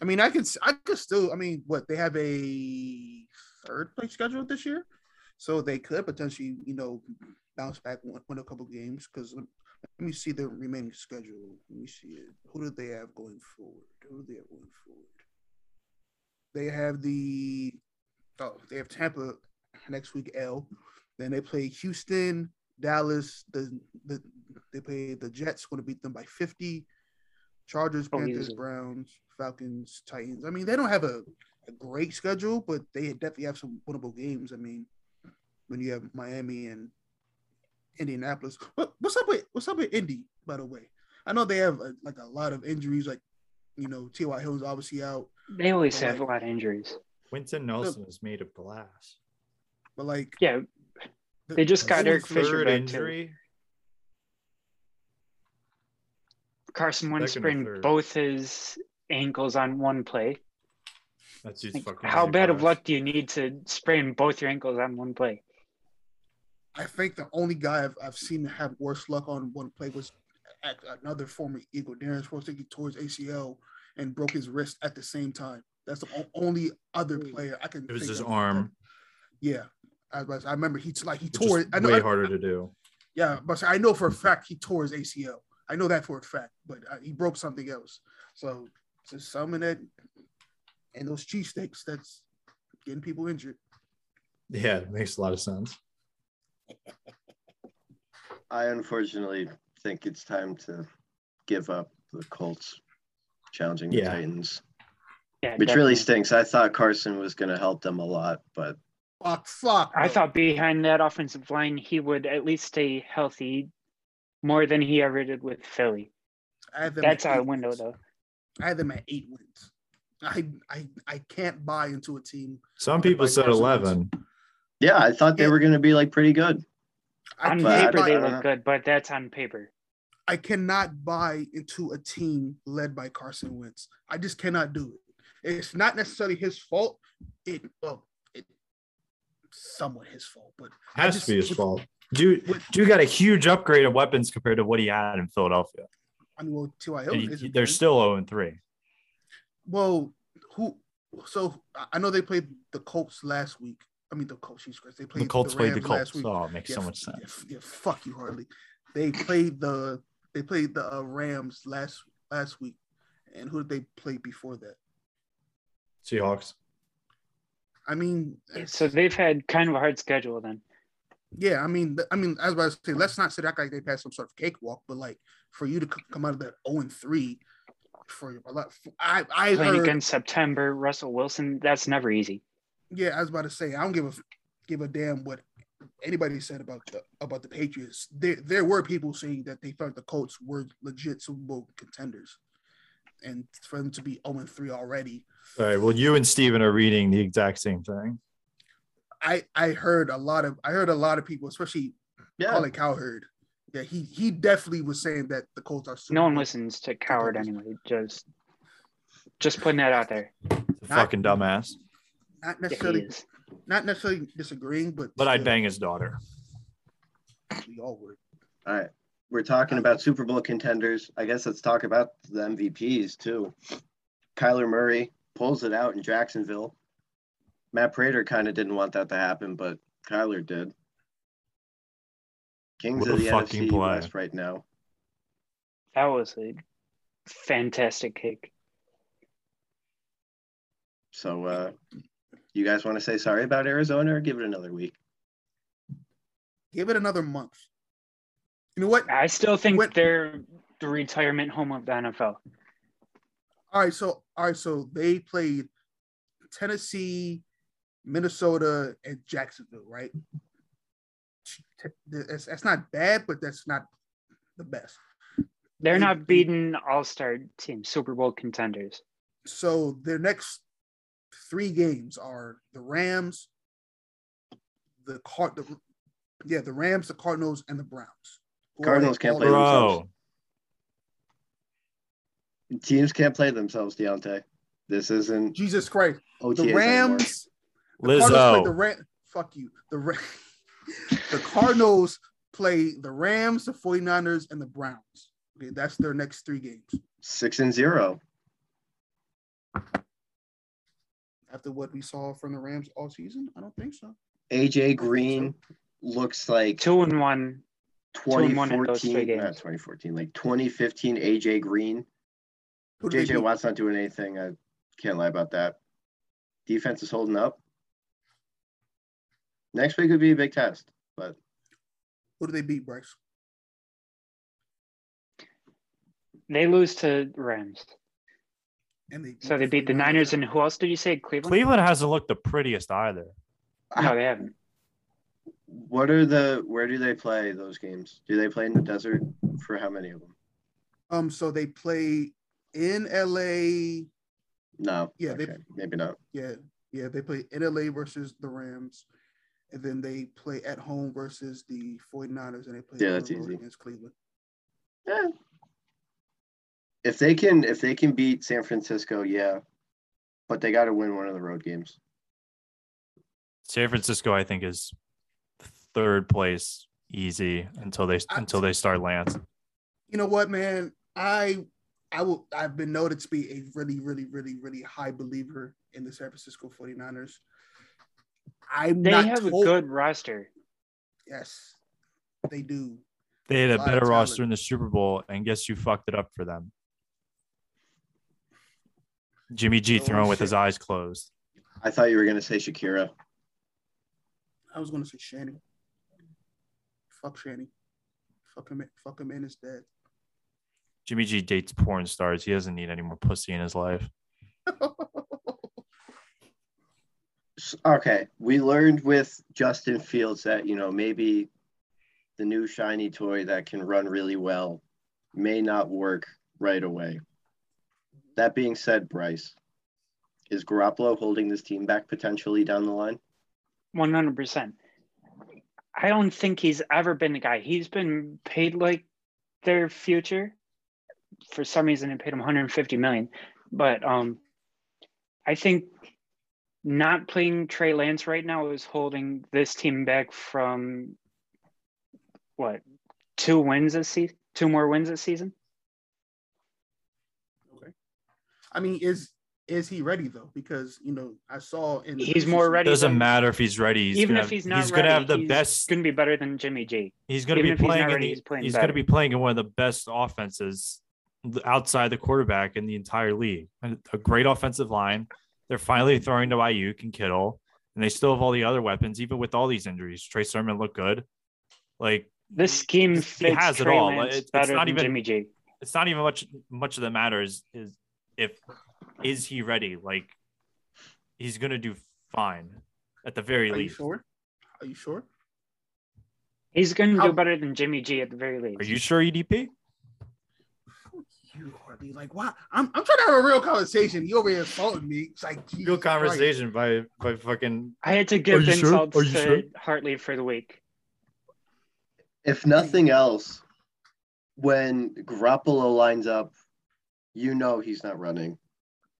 I mean, I could I could still. I mean, what they have a third place schedule this year, so they could potentially, you know, bounce back, win, win a couple games. Because let me see the remaining schedule. Let me see it. Who do they have going forward? Who do they have going forward? They have the oh, they have Tampa next week. L. Then they play Houston, Dallas. The the they play the Jets. Going to beat them by fifty. Chargers, Oh, Panthers, easily. Browns, Falcons, Titans. I mean, they don't have a, a great schedule, but they definitely have some winnable games. I mean, when you have Miami and Indianapolis. What, what's up with what's up with Indy? By the way, I know they have a, like a lot of injuries. Like, you know, T.Y. Hilton's obviously out, They always But, have a lot of injuries. Quenton Nelson is made of glass. but like Yeah, the- They just got the- Eric Fisher Third back, too. injury. Carson Wentz Second sprained both his ankles on one play. That's dude's Like, fucking. how made bad of luck do you need to sprain both your ankles on one play? I think the only guy I've, I've seen to have worse luck on one play was at another former Eagle, Darren Sproles. He tore his ACL and broke his wrist at the same time. That's the only other player I can. It was think his of. arm, Yeah, I, was- I remember he like he which tore is it. I know. way I- harder to do. Yeah, but I know for a fact he tore his ACL. I know that for a fact, but uh, he broke something else. So just summon it and those cheesesteaks that's getting people injured. Yeah, it makes a lot of sense. I unfortunately think it's time to give up the Colts challenging the Yeah. Titans, Yeah, which really stinks. I thought Carson was going to help them a lot, but Fuck, fuck. I thought behind that offensive line, he would at least stay healthy more than he ever did with Philly. I had them That's at our eight window, wins. though. I had them at eight wins. I I I can't buy into a team. Some people said Carson Wentz. 11. yeah, I thought they were going to be like pretty good. I On but I can't paper, buy, they I don't look good, but that's on paper. I cannot buy into a team led by Carson Wentz. I just cannot do it. It's not necessarily his fault. It well, it somewhat his fault, but I Has just- to be his with- fault. Dude, with- dude got a huge upgrade of weapons compared to what he had in Philadelphia. I mean, well, T.Y. Hilton he- they're good. still 0 3. Well, who? So I- I know they played the Colts last week. I mean, the Colts. Jesus Christ, they played The Colts the played the Rams Colts. last week. Oh, it makes Yeah, so much sense. Yeah, yeah, fuck you, Harley. They played the they played the uh, Rams last last week, and who did they play before that? Seahawks. I mean, So they've had kind of a hard schedule then. yeah, I mean, I mean, as I was about to say, let's not say that like they passed some sort of cakewalk, but like for you to c- come out of that zero and three, for a lot, I I Playing heard, against September, Russell Wilson, that's never easy. Yeah, I was about to say, I don't give a f- give a damn what anybody said about the about the Patriots. There there were people saying that they thought the Colts were legit Super Bowl contenders, and for them to be zero and three already, All right. Well, you and Steven are reading the exact same thing. I I heard a lot of I heard a lot of people, especially Yeah, Colin Cowherd. Yeah, he he definitely was saying that the Colts are. Super No one Bowl- listens to Coward anyway. Just just putting that out there. The Not- fucking dumbass. Not necessarily, not necessarily disagreeing, but But I'd bang his daughter. We all would. all right. We're talking about Super Bowl contenders. I guess let's talk about the MVPs too. Kyler Murray pulls it out in Jacksonville. Matt Prater kind of didn't want that to happen, but Kyler did. Kings What of a the fucking NFC play. West right now. That was a fantastic kick. So, uh, you guys want to say sorry about Arizona or give it another week? Give it another month. You know what? I still think When- they're the retirement home of the NFL. All right, so all right, so they played Tennessee, Minnesota, and Jacksonville, right? That's, that's not bad, but that's not the best. They're They- not beating all-star teams, Super Bowl contenders. So their next three games are the Rams, the Card, the yeah, the Rams, the Cardinals, and the Browns. Who Cardinals can't play themselves. Bro. Teams can't play themselves, Deontay. This isn't Jesus Christ, OTAs the anymore. Rams. The Cardinals the Lizzo. Ram. Fuck you. The Ra- the Cardinals play the Rams, the 49ers, and the Browns. Okay, that's their next three games. Six and zero. After what we saw from the Rams all season, I don't think so. AJ Green looks like Two and one. and one in those 2014, games. not 2014, like 2015 AJ Green. Who JJ? Watt's not doing anything. I can't lie about that. Defense is holding up. Next week would be a big test, but Who do they beat, Bryce? They lose to Rams. And they So they beat the 49ers. Niners and who else did you say? Cleveland? Cleveland hasn't looked the prettiest either. No, they haven't. what are the where do they play those games? Do they play in the desert for how many of them? Um, so they play in LA. No. Yeah, they- okay, maybe not. Yeah, yeah, they play in LA versus the Rams, and then they play at home versus the 49ers, and they play Yeah, that's easy. against Cleveland. Yeah. If they can if they can beat San Francisco, yeah. But they gotta win one of the road games. San Francisco, I think, is third place easy until they I- until they start Lance. You know what, man? I I will I've been noted to be a really, really, really, really high believer in the San Francisco 49ers. I'm They not have a good roster. Yes, they do. They had A a better roster in the Super Bowl, and guess you fucked it up for them? Jimmy G Oh, throwing with his eyes closed. I thought you were gonna say Shakira. I was gonna say Shanny. Fuck Shanny. Fuck him. Fuck him and his dad. Jimmy G dates porn stars. He doesn't need any more pussy in his life. Okay, we learned with Justin Fields that you know maybe the new shiny toy that can run really well may not work right away. That being said, Bryce, is Garoppolo holding this team back potentially down the line? One hundred percent. I don't think he's ever been the guy. He's been paid like their future. For some reason, they paid him 150 million. But um, I think not playing Trey Lance right now is holding this team back from what two wins this season, two more wins this season. okay. I mean, is is he ready though? Because you know, I saw in He's more ready. Doesn't than- matter if he's ready. He's even gonna if have- he's not he's ready, gonna have the he's best. Going to be better than Jimmy G. He's gonna even be if he's playing. in ready, the- he's playing he's gonna be playing in one of the best offenses outside the quarterback in the entire league. A great offensive line. They're finally throwing to Aiyuk and Kittle, and they still have all the other weapons. Even with all these injuries, Trey Sermon looked good. Like This scheme He fits has it Trey all. Lance It's- it's better not than even- Jimmy G. it's not even much much of the matter is is if is he ready like he's gonna do fine at the very Are you sure? Are you sure? He's going to How- do better than Jimmy G at the very least. are you sure edp You Harley, like what? I'm, I'm trying to have a real conversation. You over here insulting me. It's like real Jesus Christ. conversation by by fucking I had to give you sure? insults to sure? Hartley for the week. If nothing else, when Garoppolo lines up, you know he's not running.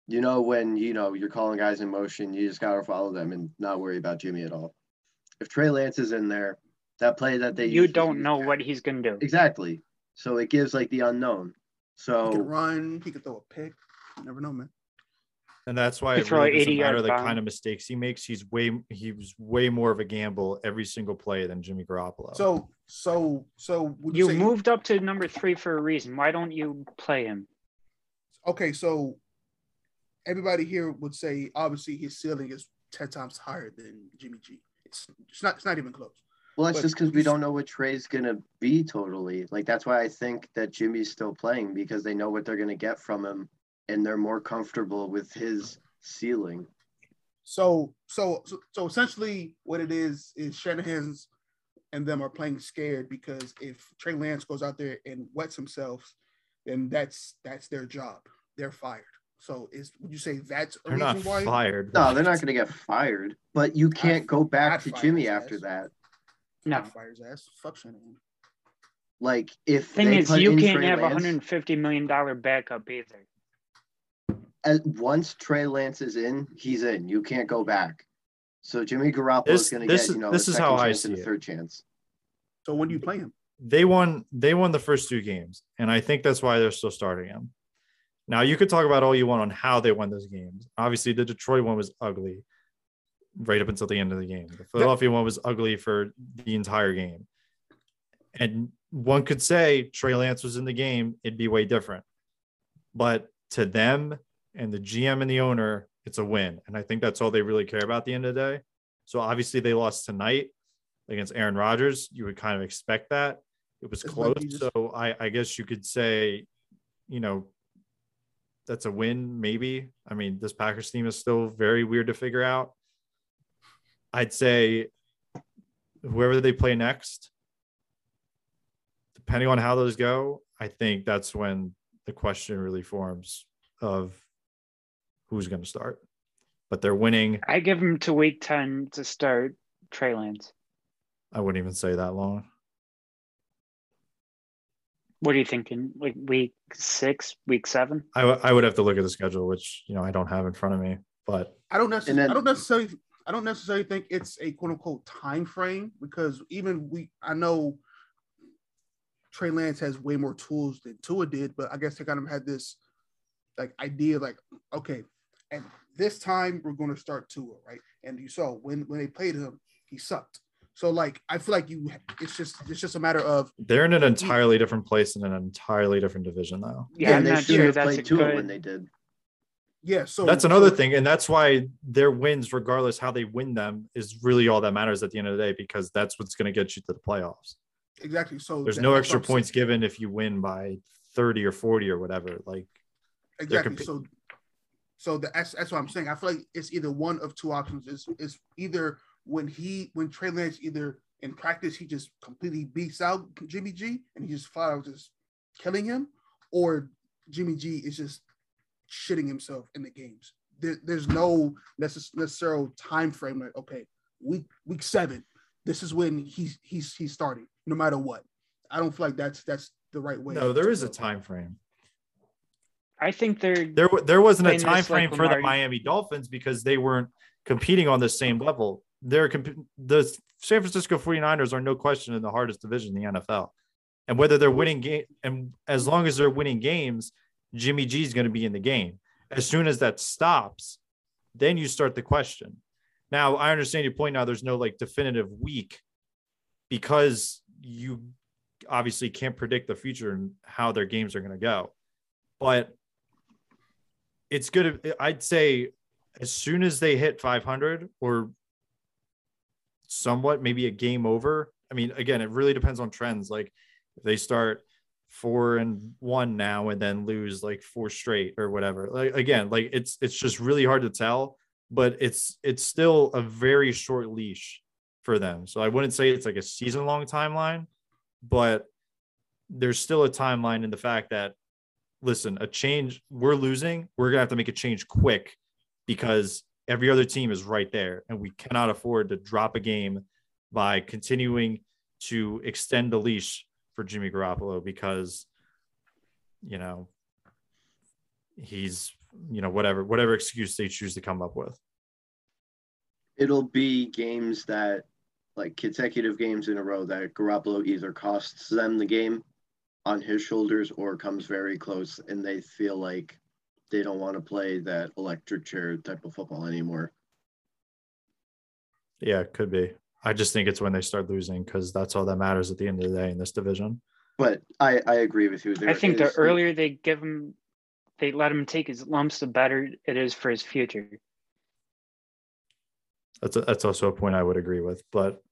You know when you know you're calling guys in motion, you just gotta follow them and not worry about Jimmy at all. If Trey Lance is in there, that play that they You don't use- know what he's going to do. exactly. So it gives like the unknown. So He So can run. He could throw a pick. You never know, man. and that's why He it really an doesn't matter the bomb. kind of mistakes he makes he's way he was way more of a gamble every single play than jimmy garoppolo So, so, so would you, You say, moved up to number three for a reason. Why don't you play him? Okay, so everybody here would say obviously his ceiling is ten times higher than Jimmy G. It's it's not it's not even close. well, that's But just because we don't know what Trey's gonna be totally. Like that's why I think that Jimmy's still playing because they know what they're gonna get from him, and they're more comfortable with his ceiling. So, so, so, so essentially, what it is is Shanahan's and them are playing scared because if Trey Lance goes out there and wets himself, then that's that's their job. They're fired. So, is would you say that's a they're reason not why? fired No, they're not gonna get fired, but you can't go back I'd to Jimmy after ass. that. No. Fires ass. Fuck Shanahan. Like if Thing they is, put you in can't Trey have a Lance, 150 million dollar backup either. as, once Trey Lance is in, he's in. You can't go back. So Jimmy Garoppolo is gonna get is- you know this a is second how I chance and see it. third chance. So when do you play him? they won they won the first two games and i think that's why they're still starting him now you could talk about all you want on how they won those games. Obviously the detroit one was ugly right up until the end of the game. The philadelphia one was ugly for the entire game. And one could say trey lance was in the game it'd be way different. But to them and the gm and the owner it's a win. And i think that's all they really care about at the end of the day. So obviously they lost tonight against aaron rodgers. You would kind of expect that. It was close. what you just- So I, I guess you could say, you know, that's a win, maybe. I mean, this Packers team is still very weird to figure out. I'd say whoever they play next, depending on how those go, I think that's when the question really forms of who's going to start. But they're winning. I give them to week 10 to start Trey Lance. I wouldn't even say that long. What are you thinking? Like week six, week seven? I, w- I would have to look at the schedule, which, you know, I don't have in front of me. But I don't necessarily. then- I don't necessarily. I don't necessarily think it's a quote unquote time frame because even we I know Trey Lance has way more tools than Tua did, but I guess they kind of had this like idea like, okay, and this time we're going to start Tua, right? And you saw when when they played him, he sucked. So like I feel like you it's just it's just a matter of They're in an entirely different place in an entirely different division though. Yeah, I'm they not sure have that's a played Tua when they did. yeah. So That's another so- thing, and that's why their wins, regardless how they win them, is really all that matters at the end of the day because that's what's going to get you to the playoffs. Exactly. So There's no extra points saying. given if you win by 30 or 40 or whatever. Like Exactly. compe- so, so the, that's that's what I'm saying. I feel like it's either one of two options. Is is either when he when Trey Lance either in practice he just completely beats out Jimmy G and he just flat out just killing him, or Jimmy G is just shitting himself in the games. There, there's no necess- necessary time frame. Like okay, week week seven, this is when he's he's he's starting no matter what. I don't feel like that's that's the right way. no, there is to a time frame. I think they're There, wa- there wasn't a time this like frame for the Miami Dolphins because they weren't competing on the same level. They're the San Francisco 49ers are no question in the hardest division in the NFL. And whether they're winning game and as long as they're winning games, Jimmy G is going to be in the game. As soon as that stops, then you start the question. Now, I understand your point now there's no like definitive week because you obviously can't predict the future and how their games are going to go. But it's good. I'd say as soon as they hit 500 or somewhat maybe a game over. I mean, again, it really depends on trends. Like if they start four and one now and then lose like four straight or whatever. Like again, like it's it's just really hard to tell, but it's it's still a very short leash for them. So I wouldn't say it's like a season long timeline, but there's still a timeline in the fact that listen, a change we're losing, we're gonna have to make a change quick because every other team is right there, and we cannot afford to drop a game by continuing to extend the leash for Jimmy Garoppolo because you know he's you know whatever whatever excuse they choose to come up with. It'll be games that, like consecutive games in a row, that Garoppolo either costs them the game on his shoulders or comes very close, and they feel like they don't want to play that electric chair type of football anymore. Yeah, it could be. I just think it's when they start losing because that's all that matters at the end of the day in this division. But I, I agree with you. There I think the earlier they give him, they let him take his lumps, the better it is for his future. That's a, that's also a point I would agree with, but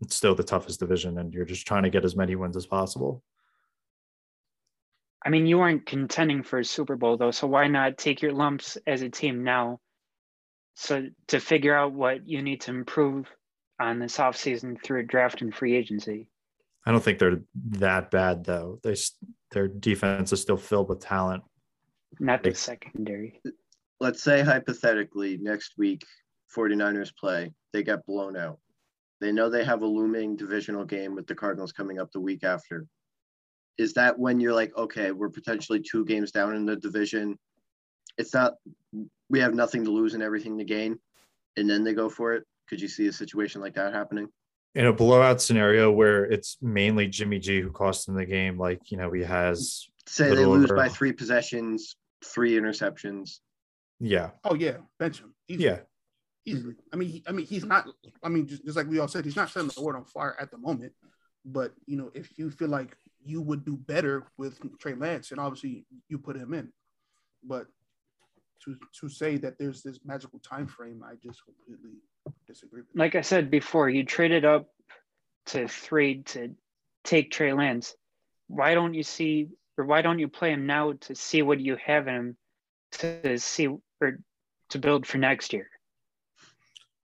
it's still the toughest division, and you're just trying to get as many wins as possible. I mean, you aren't contending for a Super Bowl though, so why not take your lumps as a team now? So to figure out what you need to improve on this offseason through a draft and free agency. I don't think they're that bad though. They their defense is still filled with talent. Not the Like- secondary. let's say hypothetically next week 49ers play, they get blown out. They know they have a looming divisional game with the Cardinals coming up the week after. Is that when you're like, okay, we're potentially two games down in the division? It's not, we have nothing to lose and everything to gain, and then they go for it. Could you see a situation like that happening? In a blowout scenario where it's mainly Jimmy G who cost them the game, like you know he has, Say they lose over. by three possessions, three interceptions. yeah, Oh yeah, bench him. Easily. yeah, easily. Mm-hmm. I mean, he, I mean, he's not. I mean, just, just like we all said, he's not setting the world on fire at the moment. But you know, if you feel like you would do better with Trey Lance, and obviously you put him in. But to to say that there's this magical time frame, I just completely disagree. With Like I said before, you traded up to three to take Trey Lance. Why don't you see, or why don't you play him now to see what you have in him to see or to build for next year?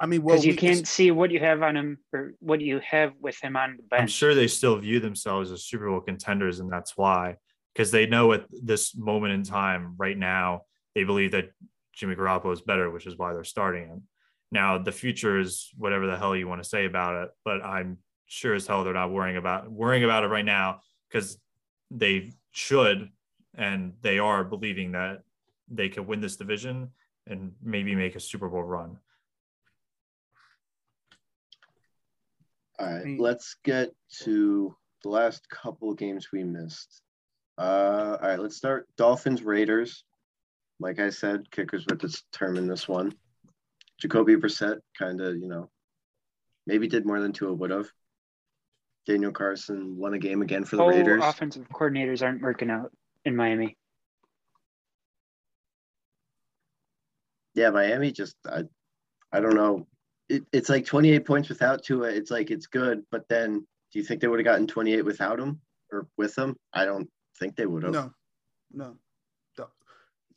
I mean, well, Because you we- can't see what you have on him or what you have with him on the bench. I'm sure they still view themselves as Super Bowl contenders, and that's why, because they know at this moment in time, right now, they believe that Jimmy Garoppolo is better, which is why they're starting him. Now, the future is whatever the hell you want to say about it, but I'm sure as hell they're not worrying about worrying about it right now because they should and they are believing that they could win this division and maybe make a Super Bowl run. All right, let's get to the last couple games we missed. Uh, all right, let's start Dolphins Raiders. Like I said, kickers would determine this one. Jacoby Brissett kind of, you know, maybe did more than Tua would have. Daniel Carlson won a game again for the Oh, Raiders. offensive coordinators aren't working out in Miami. Yeah, Miami just I, I don't know. It, it's like 28 points without Tua. It's like it's good, but then do you think they would have gotten 28 without him or with him? I don't think they would have. No, no.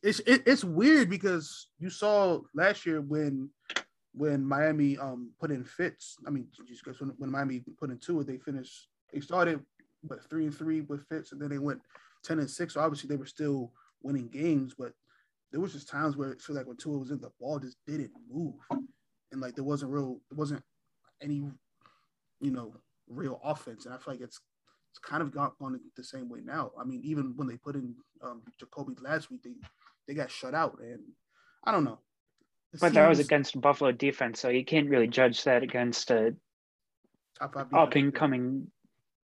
It's it, it's weird because you saw last year when when Miami um put in Fitz. I mean, just when, when Miami put in two, they finished. They started but three and three with Fitz, and then they went ten and six. So obviously they were still winning games, but there was just times where it felt like when Tua was in, the ball just didn't move, and like there wasn't real, there wasn't any, you know, real offense. And I feel like it's it's kind of gone on the same way now. I mean, even when they put in um, Jacoby last week, they they got shut out, and I don't know. But that was against Buffalo defense, so you can't really judge that against a top five up and coming.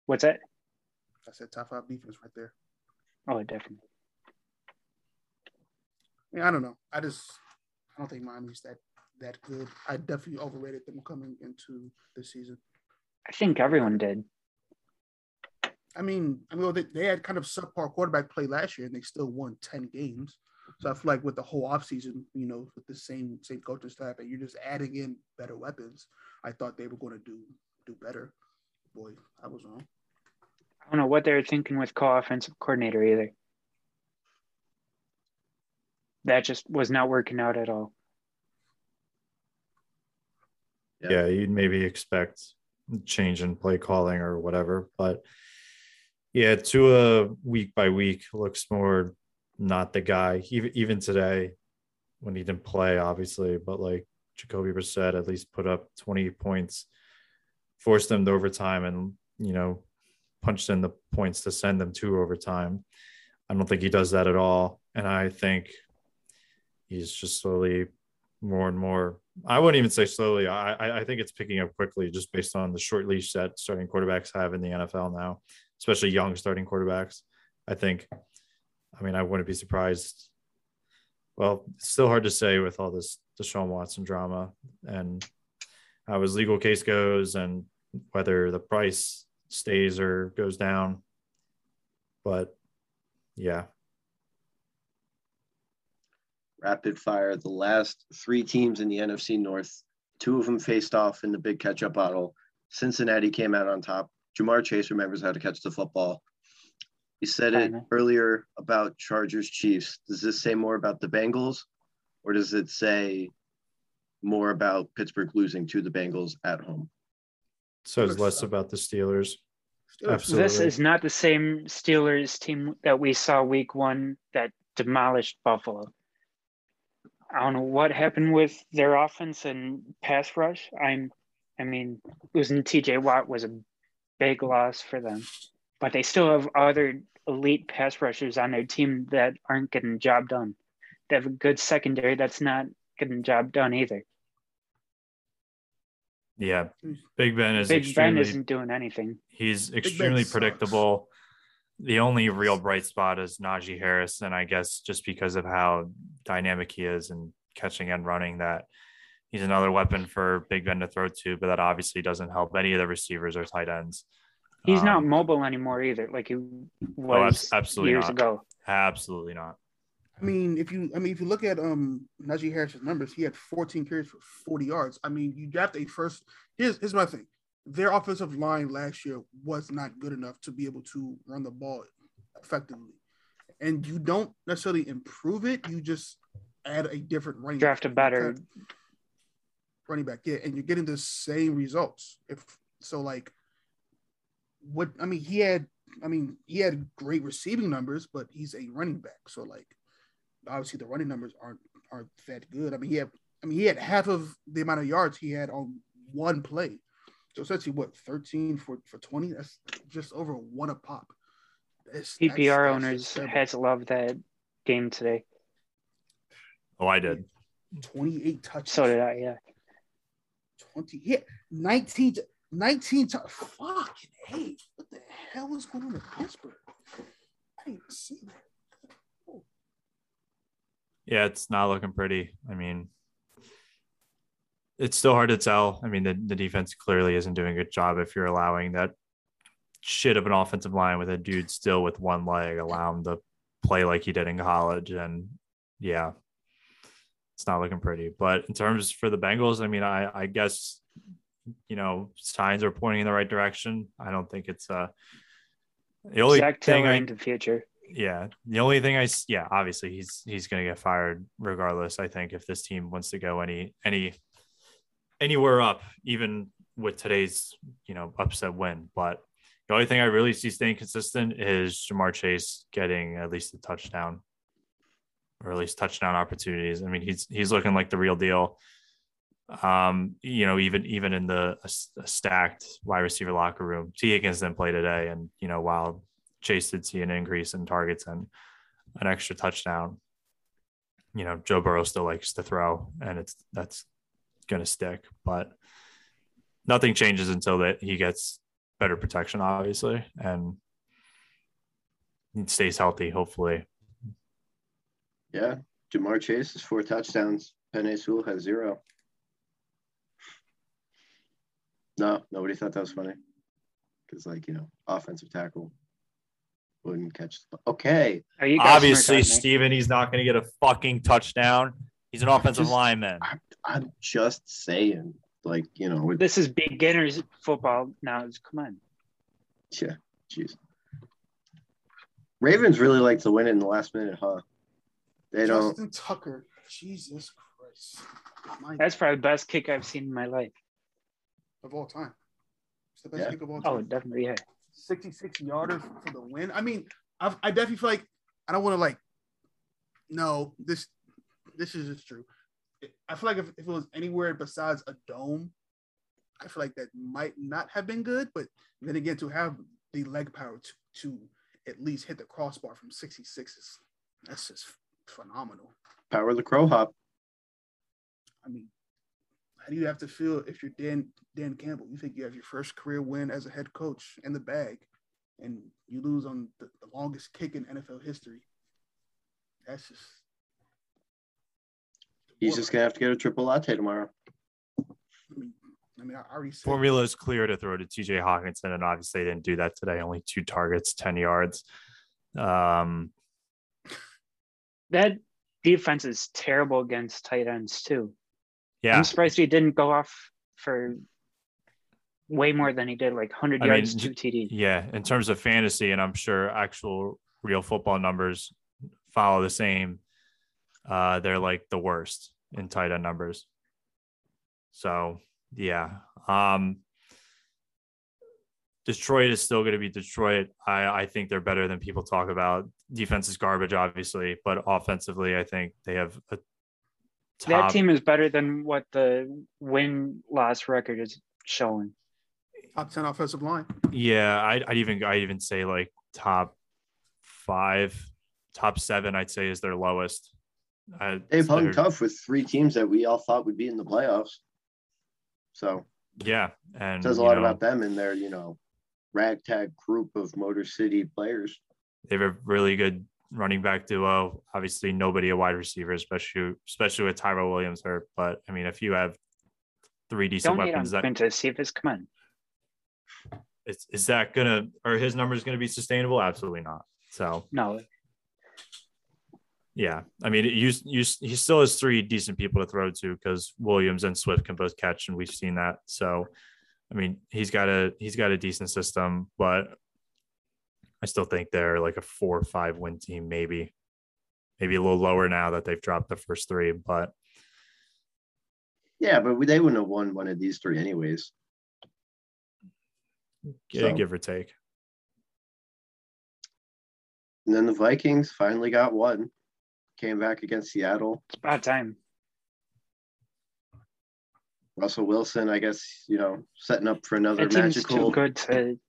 What's that? I said top five defense right there. Oh, definitely. I, mean, I don't know. I just I don't think Miami's that that good. I definitely overrated them coming into the season. I think everyone did. I mean, I mean, they, they had kind of subpar quarterback play last year, and they still won ten games. So I feel like with the whole offseason, you know, with the same same coaching staff, and you're just adding in better weapons, I thought they were going to do do better. Boy, I was wrong. I don't know what they were thinking with co-offensive coordinator either. That just was not working out at all. Yeah. yeah, you'd maybe expect change in play calling or whatever. But yeah, Tua week by week looks more not the guy. Even even today, when he didn't play, obviously, but like Jacoby Brissett at least put up 20 points, forced them to overtime, and you know, punched in the points to send them to overtime. I don't think he does that at all, and I think he's just slowly more and more. I wouldn't even say slowly. I, I think it's picking up quickly just based on the short leash that starting quarterbacks have in the NFL now, especially young starting quarterbacks. I think. I mean, I wouldn't be surprised. Well, it's still hard to say with all this Deshaun Watson drama and how his legal case goes and whether the price stays or goes down. But yeah, Rapid fire. The last three teams in the NFC North, two of them faced off in the big catch-up battle. Cincinnati came out on top. Ja'Marr Chase remembers how to catch the football. You said it earlier about Chargers Chiefs. Does this say more about the Bengals, or does it say more about Pittsburgh losing to the Bengals at home? so it's less suck. about the Steelers. Steelers- Absolutely. This is not the same Steelers team that we saw week one that demolished Buffalo. I don't know what happened with their offense and pass rush. I'm, I mean, losing TJ Watt was a big loss for them, but they still have other elite pass rushers on their team that aren't getting the job done. They have a good secondary that's not getting the job done either. Yeah, hmm. Big Ben is Big Ben isn't doing anything. He's Ben extremely sucks. predictable. The only real bright spot is Najee Harris, and I guess just because of how dynamic he is and catching and running, that he's another weapon for Big Ben to throw to. But that obviously doesn't help any of the receivers or tight ends. He's not Um, mobile anymore either, like he abs- was absolutely years not. ago. Absolutely not. I mean, if you, I mean, if you look at um Najee Harris's numbers, he had 14 carries for 40 yards. I mean, you draft a first. Here's here's my thing. Their offensive line last year was not good enough to be able to run the ball effectively, and you don't necessarily improve it. You just add a different running Draft a better running back, yeah, and you're getting the same results. If so, like, what I mean, he had, I mean, he had great receiving numbers, but he's a running back, so like, obviously the running numbers aren't aren't that good. I mean, he had, I mean, he had half of the amount of yards he had on one play, so essentially, what 13 for for 20? That's just over one a pop. That's- that's- PPR that's owners just terrible. had to love that game today. Oh, I did. 28 touches. So did I. Yeah, 20 yeah 19 19 times. Fucking hey, what the hell is going on in Pittsburgh? I didn't see that. Yeah, it's not looking pretty. I mean, it's still hard to tell. I mean, the, the defense clearly isn't doing a good job if you're allowing that shit of an offensive line with a dude still with one leg, allow him to play like he did in college. And yeah, it's not looking pretty. But in terms for the Bengals, I mean, I, I guess, you know, signs are pointing in the right direction. I don't think it's uh the only Zach thing Taylor I, into future. yeah, the only thing I yeah, obviously he's he's going to get fired regardless. I think if this team wants to go any any anywhere up, even with today's you know upset win, but the only thing I really see staying consistent is Ja'Marr Chase getting at least a touchdown, or at least touchdown opportunities. I mean, he's he's looking like the real deal. Um, you know, even even in the a, stacked wide receiver locker room, Tee Higgins didn't play today, and you know while Chase did see an increase in targets and an extra touchdown. You know, Joe Burrow still likes to throw, and it's that's going to stick. But nothing changes until that he gets better protection, obviously, and he stays healthy. Hopefully, Yeah. Ja'Marr Chase has four touchdowns. Penei Sewell has zero. No, nobody thought that was funny. Because, like, you know, offensive tackle wouldn't catch. The... Okay. Are you guys obviously, smart on me? Steven, he's not going to get a fucking touchdown. He's an offensive Just- lineman. I'm just saying, like, you know, with, This is beginners football now. Come on. yeah, jeez. Ravens really like to win it in the last minute, huh? They don't. Justin Tucker. Jesus Christ. My That's probably the best kick I've seen in my life. of all time. It's the best Yeah. kick of all oh, time. Oh, definitely. Yeah. 66 yarder for the win. I mean, I've, I definitely feel like I don't want to like. No, this this is just true. I feel like if, if it was anywhere besides a dome, I feel like that might not have been good. But then again, to have the leg power to, to at least hit the crossbar from 66 is that's just phenomenal. Power of the Crow Hop. I mean, how do you have to feel if you're Dan Dan Campbell? You think you have your first career win as a head coach in the bag, and you lose on the, the longest kick in NFL history. That's just. He's just gonna have to get a triple latte tomorrow. I mean, I mean, I already said. Formula is clear to throw to TJ Hockenson, and obviously they didn't do that today. Only two targets, 10 yards. Um, That defense is terrible against tight ends too. yeah, I'm surprised he didn't go off for way more than he did, like 100 I mean, yards, two TDs. Yeah, in terms of fantasy, and I'm sure actual real football numbers follow the same. Uh, they're like the worst in tight end numbers. So yeah, um, Detroit is still going to be Detroit. I I think they're better than people talk about. Defense is garbage, obviously, but offensively, I think they have a That team is better than what the win loss record is showing. top ten offensive line. Yeah, I'd, I'd even I even say like top five, top seven. I'd say is their lowest. Uh, They've hung they're- tough with three teams that we all thought would be in the playoffs. So Yeah, and says a lot know, about them and their, you know, ragtag group of Motor City players. they have a really good running back duo. Obviously, nobody a wide receiver, especially especially with Tyrell Williams hurt. But I mean, if you have three decent Don't hate on weapons, that Quintus. See if it's come on. is, is that gonna or his numbers gonna be sustainable? Absolutely not. So No, yeah, I mean, you you he still has three decent people to throw to because Williams and Swift can both catch, and we've seen that. So, I mean, he's got a he's got a decent system, but I still think they're like a four or five win team, maybe, maybe a little lower now that they've dropped the first three. But Yeah, but they wouldn't have won one of these three anyways. yeah, So- give or take. And then the Vikings finally got one. Came back against Seattle. it's about time. Russell Wilson, I guess, you know, setting up for another That team's too magical. good to.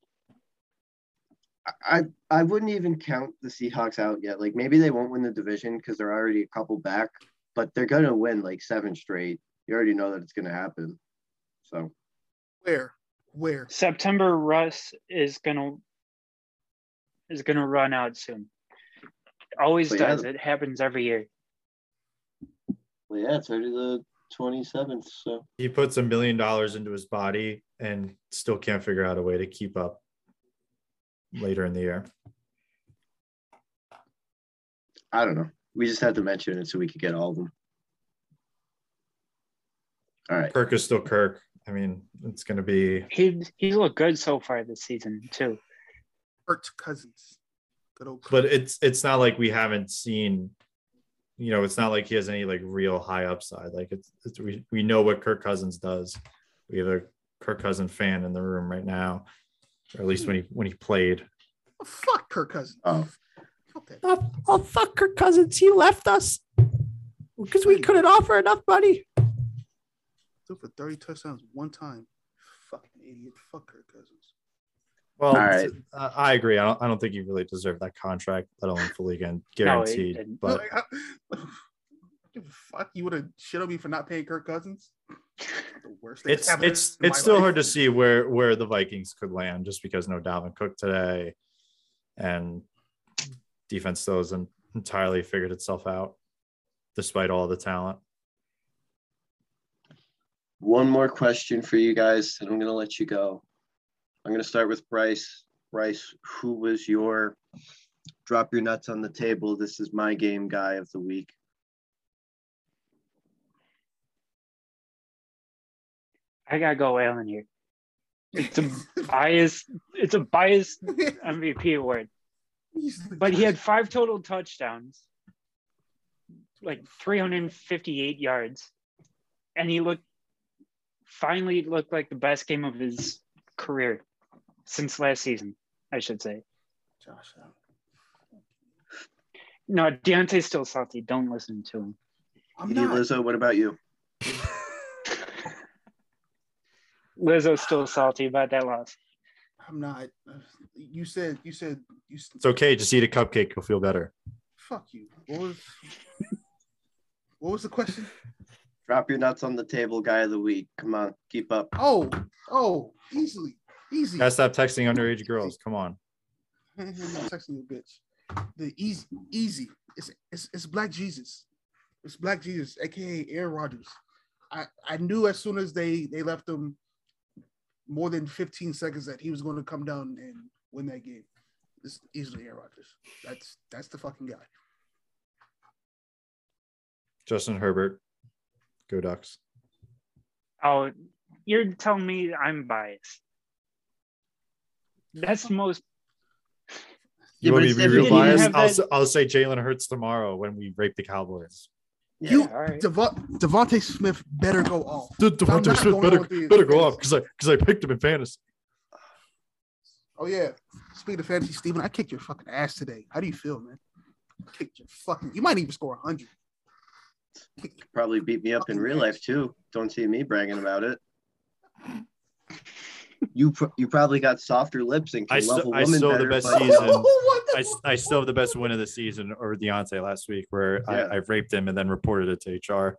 I I wouldn't even count the Seahawks out yet. Like maybe they won't win the division because they're already a couple back, but they're gonna win like seven straight. You already know that it's gonna happen. So Where? Where? September Russ is gonna is gonna run out soon. Always But yeah. does. It happens every year. Well, yeah, it's already the 27th. So He puts a million dollars into his body and still can't figure out a way to keep up later in the year. I don't know. We just had to mention it so we could get all of them. All right. Kirk is still Kirk. I mean, it's going to be He he's looked good so far this season too. Hurt Cousins. Good old. but it's it's not like we haven't seen you know it's not like he has any like real high upside like it's, it's we, we know what kirk cousins does we have a kirk cousin fan in the room right now or at least when he when he played Oh, fuck Kirk Cousins. Oh. Fuck that. Oh, oh fuck Kirk Cousins. He left us because we couldn't offer enough money. Threw for 30 touchdowns one time. Fucking idiot. Fuck Kirk Cousins. Well All right. I, I agree I don't, I don't think you really deserve that contract let alone fully again No, he guaranteed didn't. but Like, I- give a fuck you would have shit on me for not paying Kirk Cousins. The worst. thing it's it's it's still life. hard to see where where the vikings could land just because no dalvin cook today and defense still hasn't entirely figured itself out despite all the talent One more question for you guys, and I'm going to let you go. I'm going to start with Bryce. Bryce, who was your drop your nuts on the table? This is my game guy of the week. I gotta go Allen here. It's a bias. It's a biased MVP award. But he had five total touchdowns, like 358 yards, and he looked finally looked like the best game of his career since last season, I should say. Josh Allen. No, Deontay's still salty. Don't listen to him. I'm Edie not. Lizzo, what about you? Lizzo's still salty about that loss. I'm not. You said. You said. You. s- It's okay. Just eat a cupcake. You'll feel better. Fuck you. What was? What was the question? Drop your nuts on the table, guy of the week. Come on, keep up. Oh, oh, easily, easy. Gotta stop texting underage girls. Come on. Mm-hmm. I'm not texting you, bitch. The easy, easy. It's it's it's Black Jesus. It's Black Jesus, aka Aaron Rodgers. I I knew as soon as they they left him more than 15 seconds that he was going to come down and win that game. It's easily Aaron Rodgers. That's that's the fucking guy. Justin Herbert. Go Ducks. Oh, you're telling me I'm biased. That's the most. You Yeah, want me to be real biased? I'll, that- s- I'll say Jalen Hurts tomorrow when we rape the Cowboys. You all right. Devon, DeVonta Smith better go off. De- I'm DeVonta Smith better, on with the- better go off because I because I picked him in fantasy. Oh yeah. Speaking of fantasy, Steven, I kicked your fucking ass today. How do you feel, man? Kicked your fucking. You might even score hundred. Probably beat me up in real life too. Don't see me bragging about it. You pr- you probably got softer lips and can I love still- a I woman still have the better, best but- season. I, the I, s- I still have the best win of the season over Deontay last week, where Yeah. I, I raped him and then reported it to HR.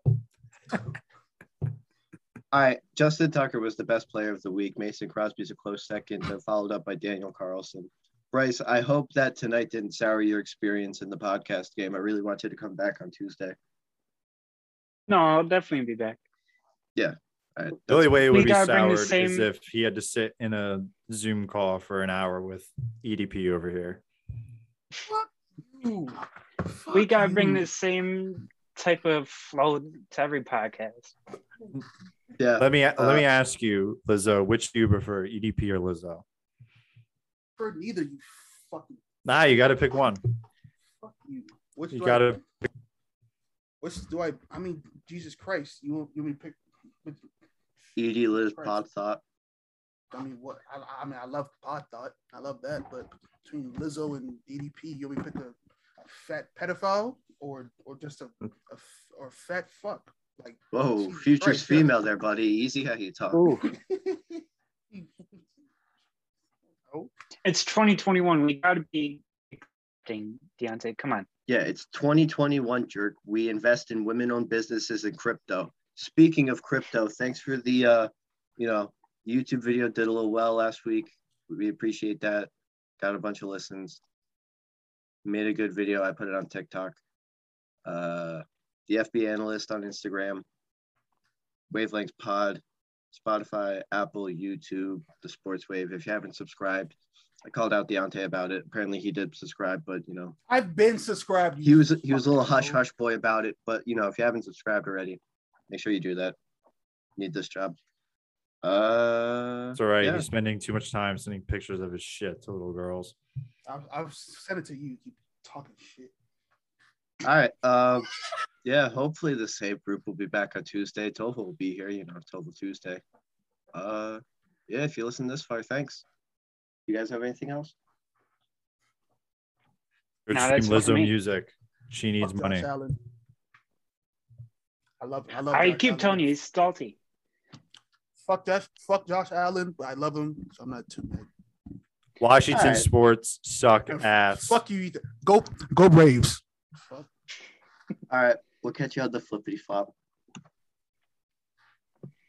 All right, Justin Tucker was the best player of the week. Mason Crosby's a close second, then followed up by Daniel Carlson. Bryce, I hope that tonight didn't sour your experience in the podcast game. I really want you to come back on Tuesday. No, I'll definitely be back. All right, The only way it would be gotta bring the soured is if he had to sit in a Zoom call for an hour with EDP over here. Ooh, we fuck gotta bring the same type of flow to every podcast. yeah. Let me let Uh, me ask you, Lizzo, which do you prefer, EDP or Lizzo? For neither you fucking Nah, you got to pick one. fuck you. Which You do gotta- I, which do I? I mean, Jesus Christ! You want you want me to pick? Which, Edie Liz Pod Thought. I mean, what? I, I mean, I love Pod Thought. I love that. But between Lizzo and EDP, you want me to pick a, a fat pedophile or or just a, a or fat fuck? Like Whoa, Jesus future's Christ, yeah. female there, buddy. Easy how you talk. Oh, It's 2021. We gotta be accepting, Deontay. Come on. Yeah, it's 2021, jerk. We invest in women-owned businesses and crypto. Speaking of crypto, thanks for the uh, you know, YouTube video did a little well last week. We appreciate that. Got a bunch of listens. Made a good video. I put it on TikTok. Uh, the FB analyst on Instagram. Wavelengths Pod, Spotify, Apple, YouTube, the Sports Wave. If you haven't subscribed, I called out Deontay about it. Apparently he did subscribe, but you know I've been subscribed. he was he was a little hush hush boy about it. But you know if you haven't subscribed already, make sure you do that. Need this job. Uh, It's all right. Yeah. He's spending too much time sending pictures of his shit to little girls. I've, I've sent it to you. You keep talking shit. All right. Um, yeah. Hopefully the save group will be back on Tuesday. Tova will be here. You know, till the Tuesday. Uh, yeah. If you listen this far, thanks. You guys have anything else? Good Nah, stream that's what I Lizzo mean. music. She needs Fuck money. Josh Allen. I love. I love. I Josh keep Allen. telling you, he's salty. Fuck Josh. Fuck Josh Allen. But I love him, so I'm not too mad. Washington Alright. sports suck And ass. Fuck you. Ethan. Go. Go Braves. Fuck. All right. We'll catch you on the flippity flop.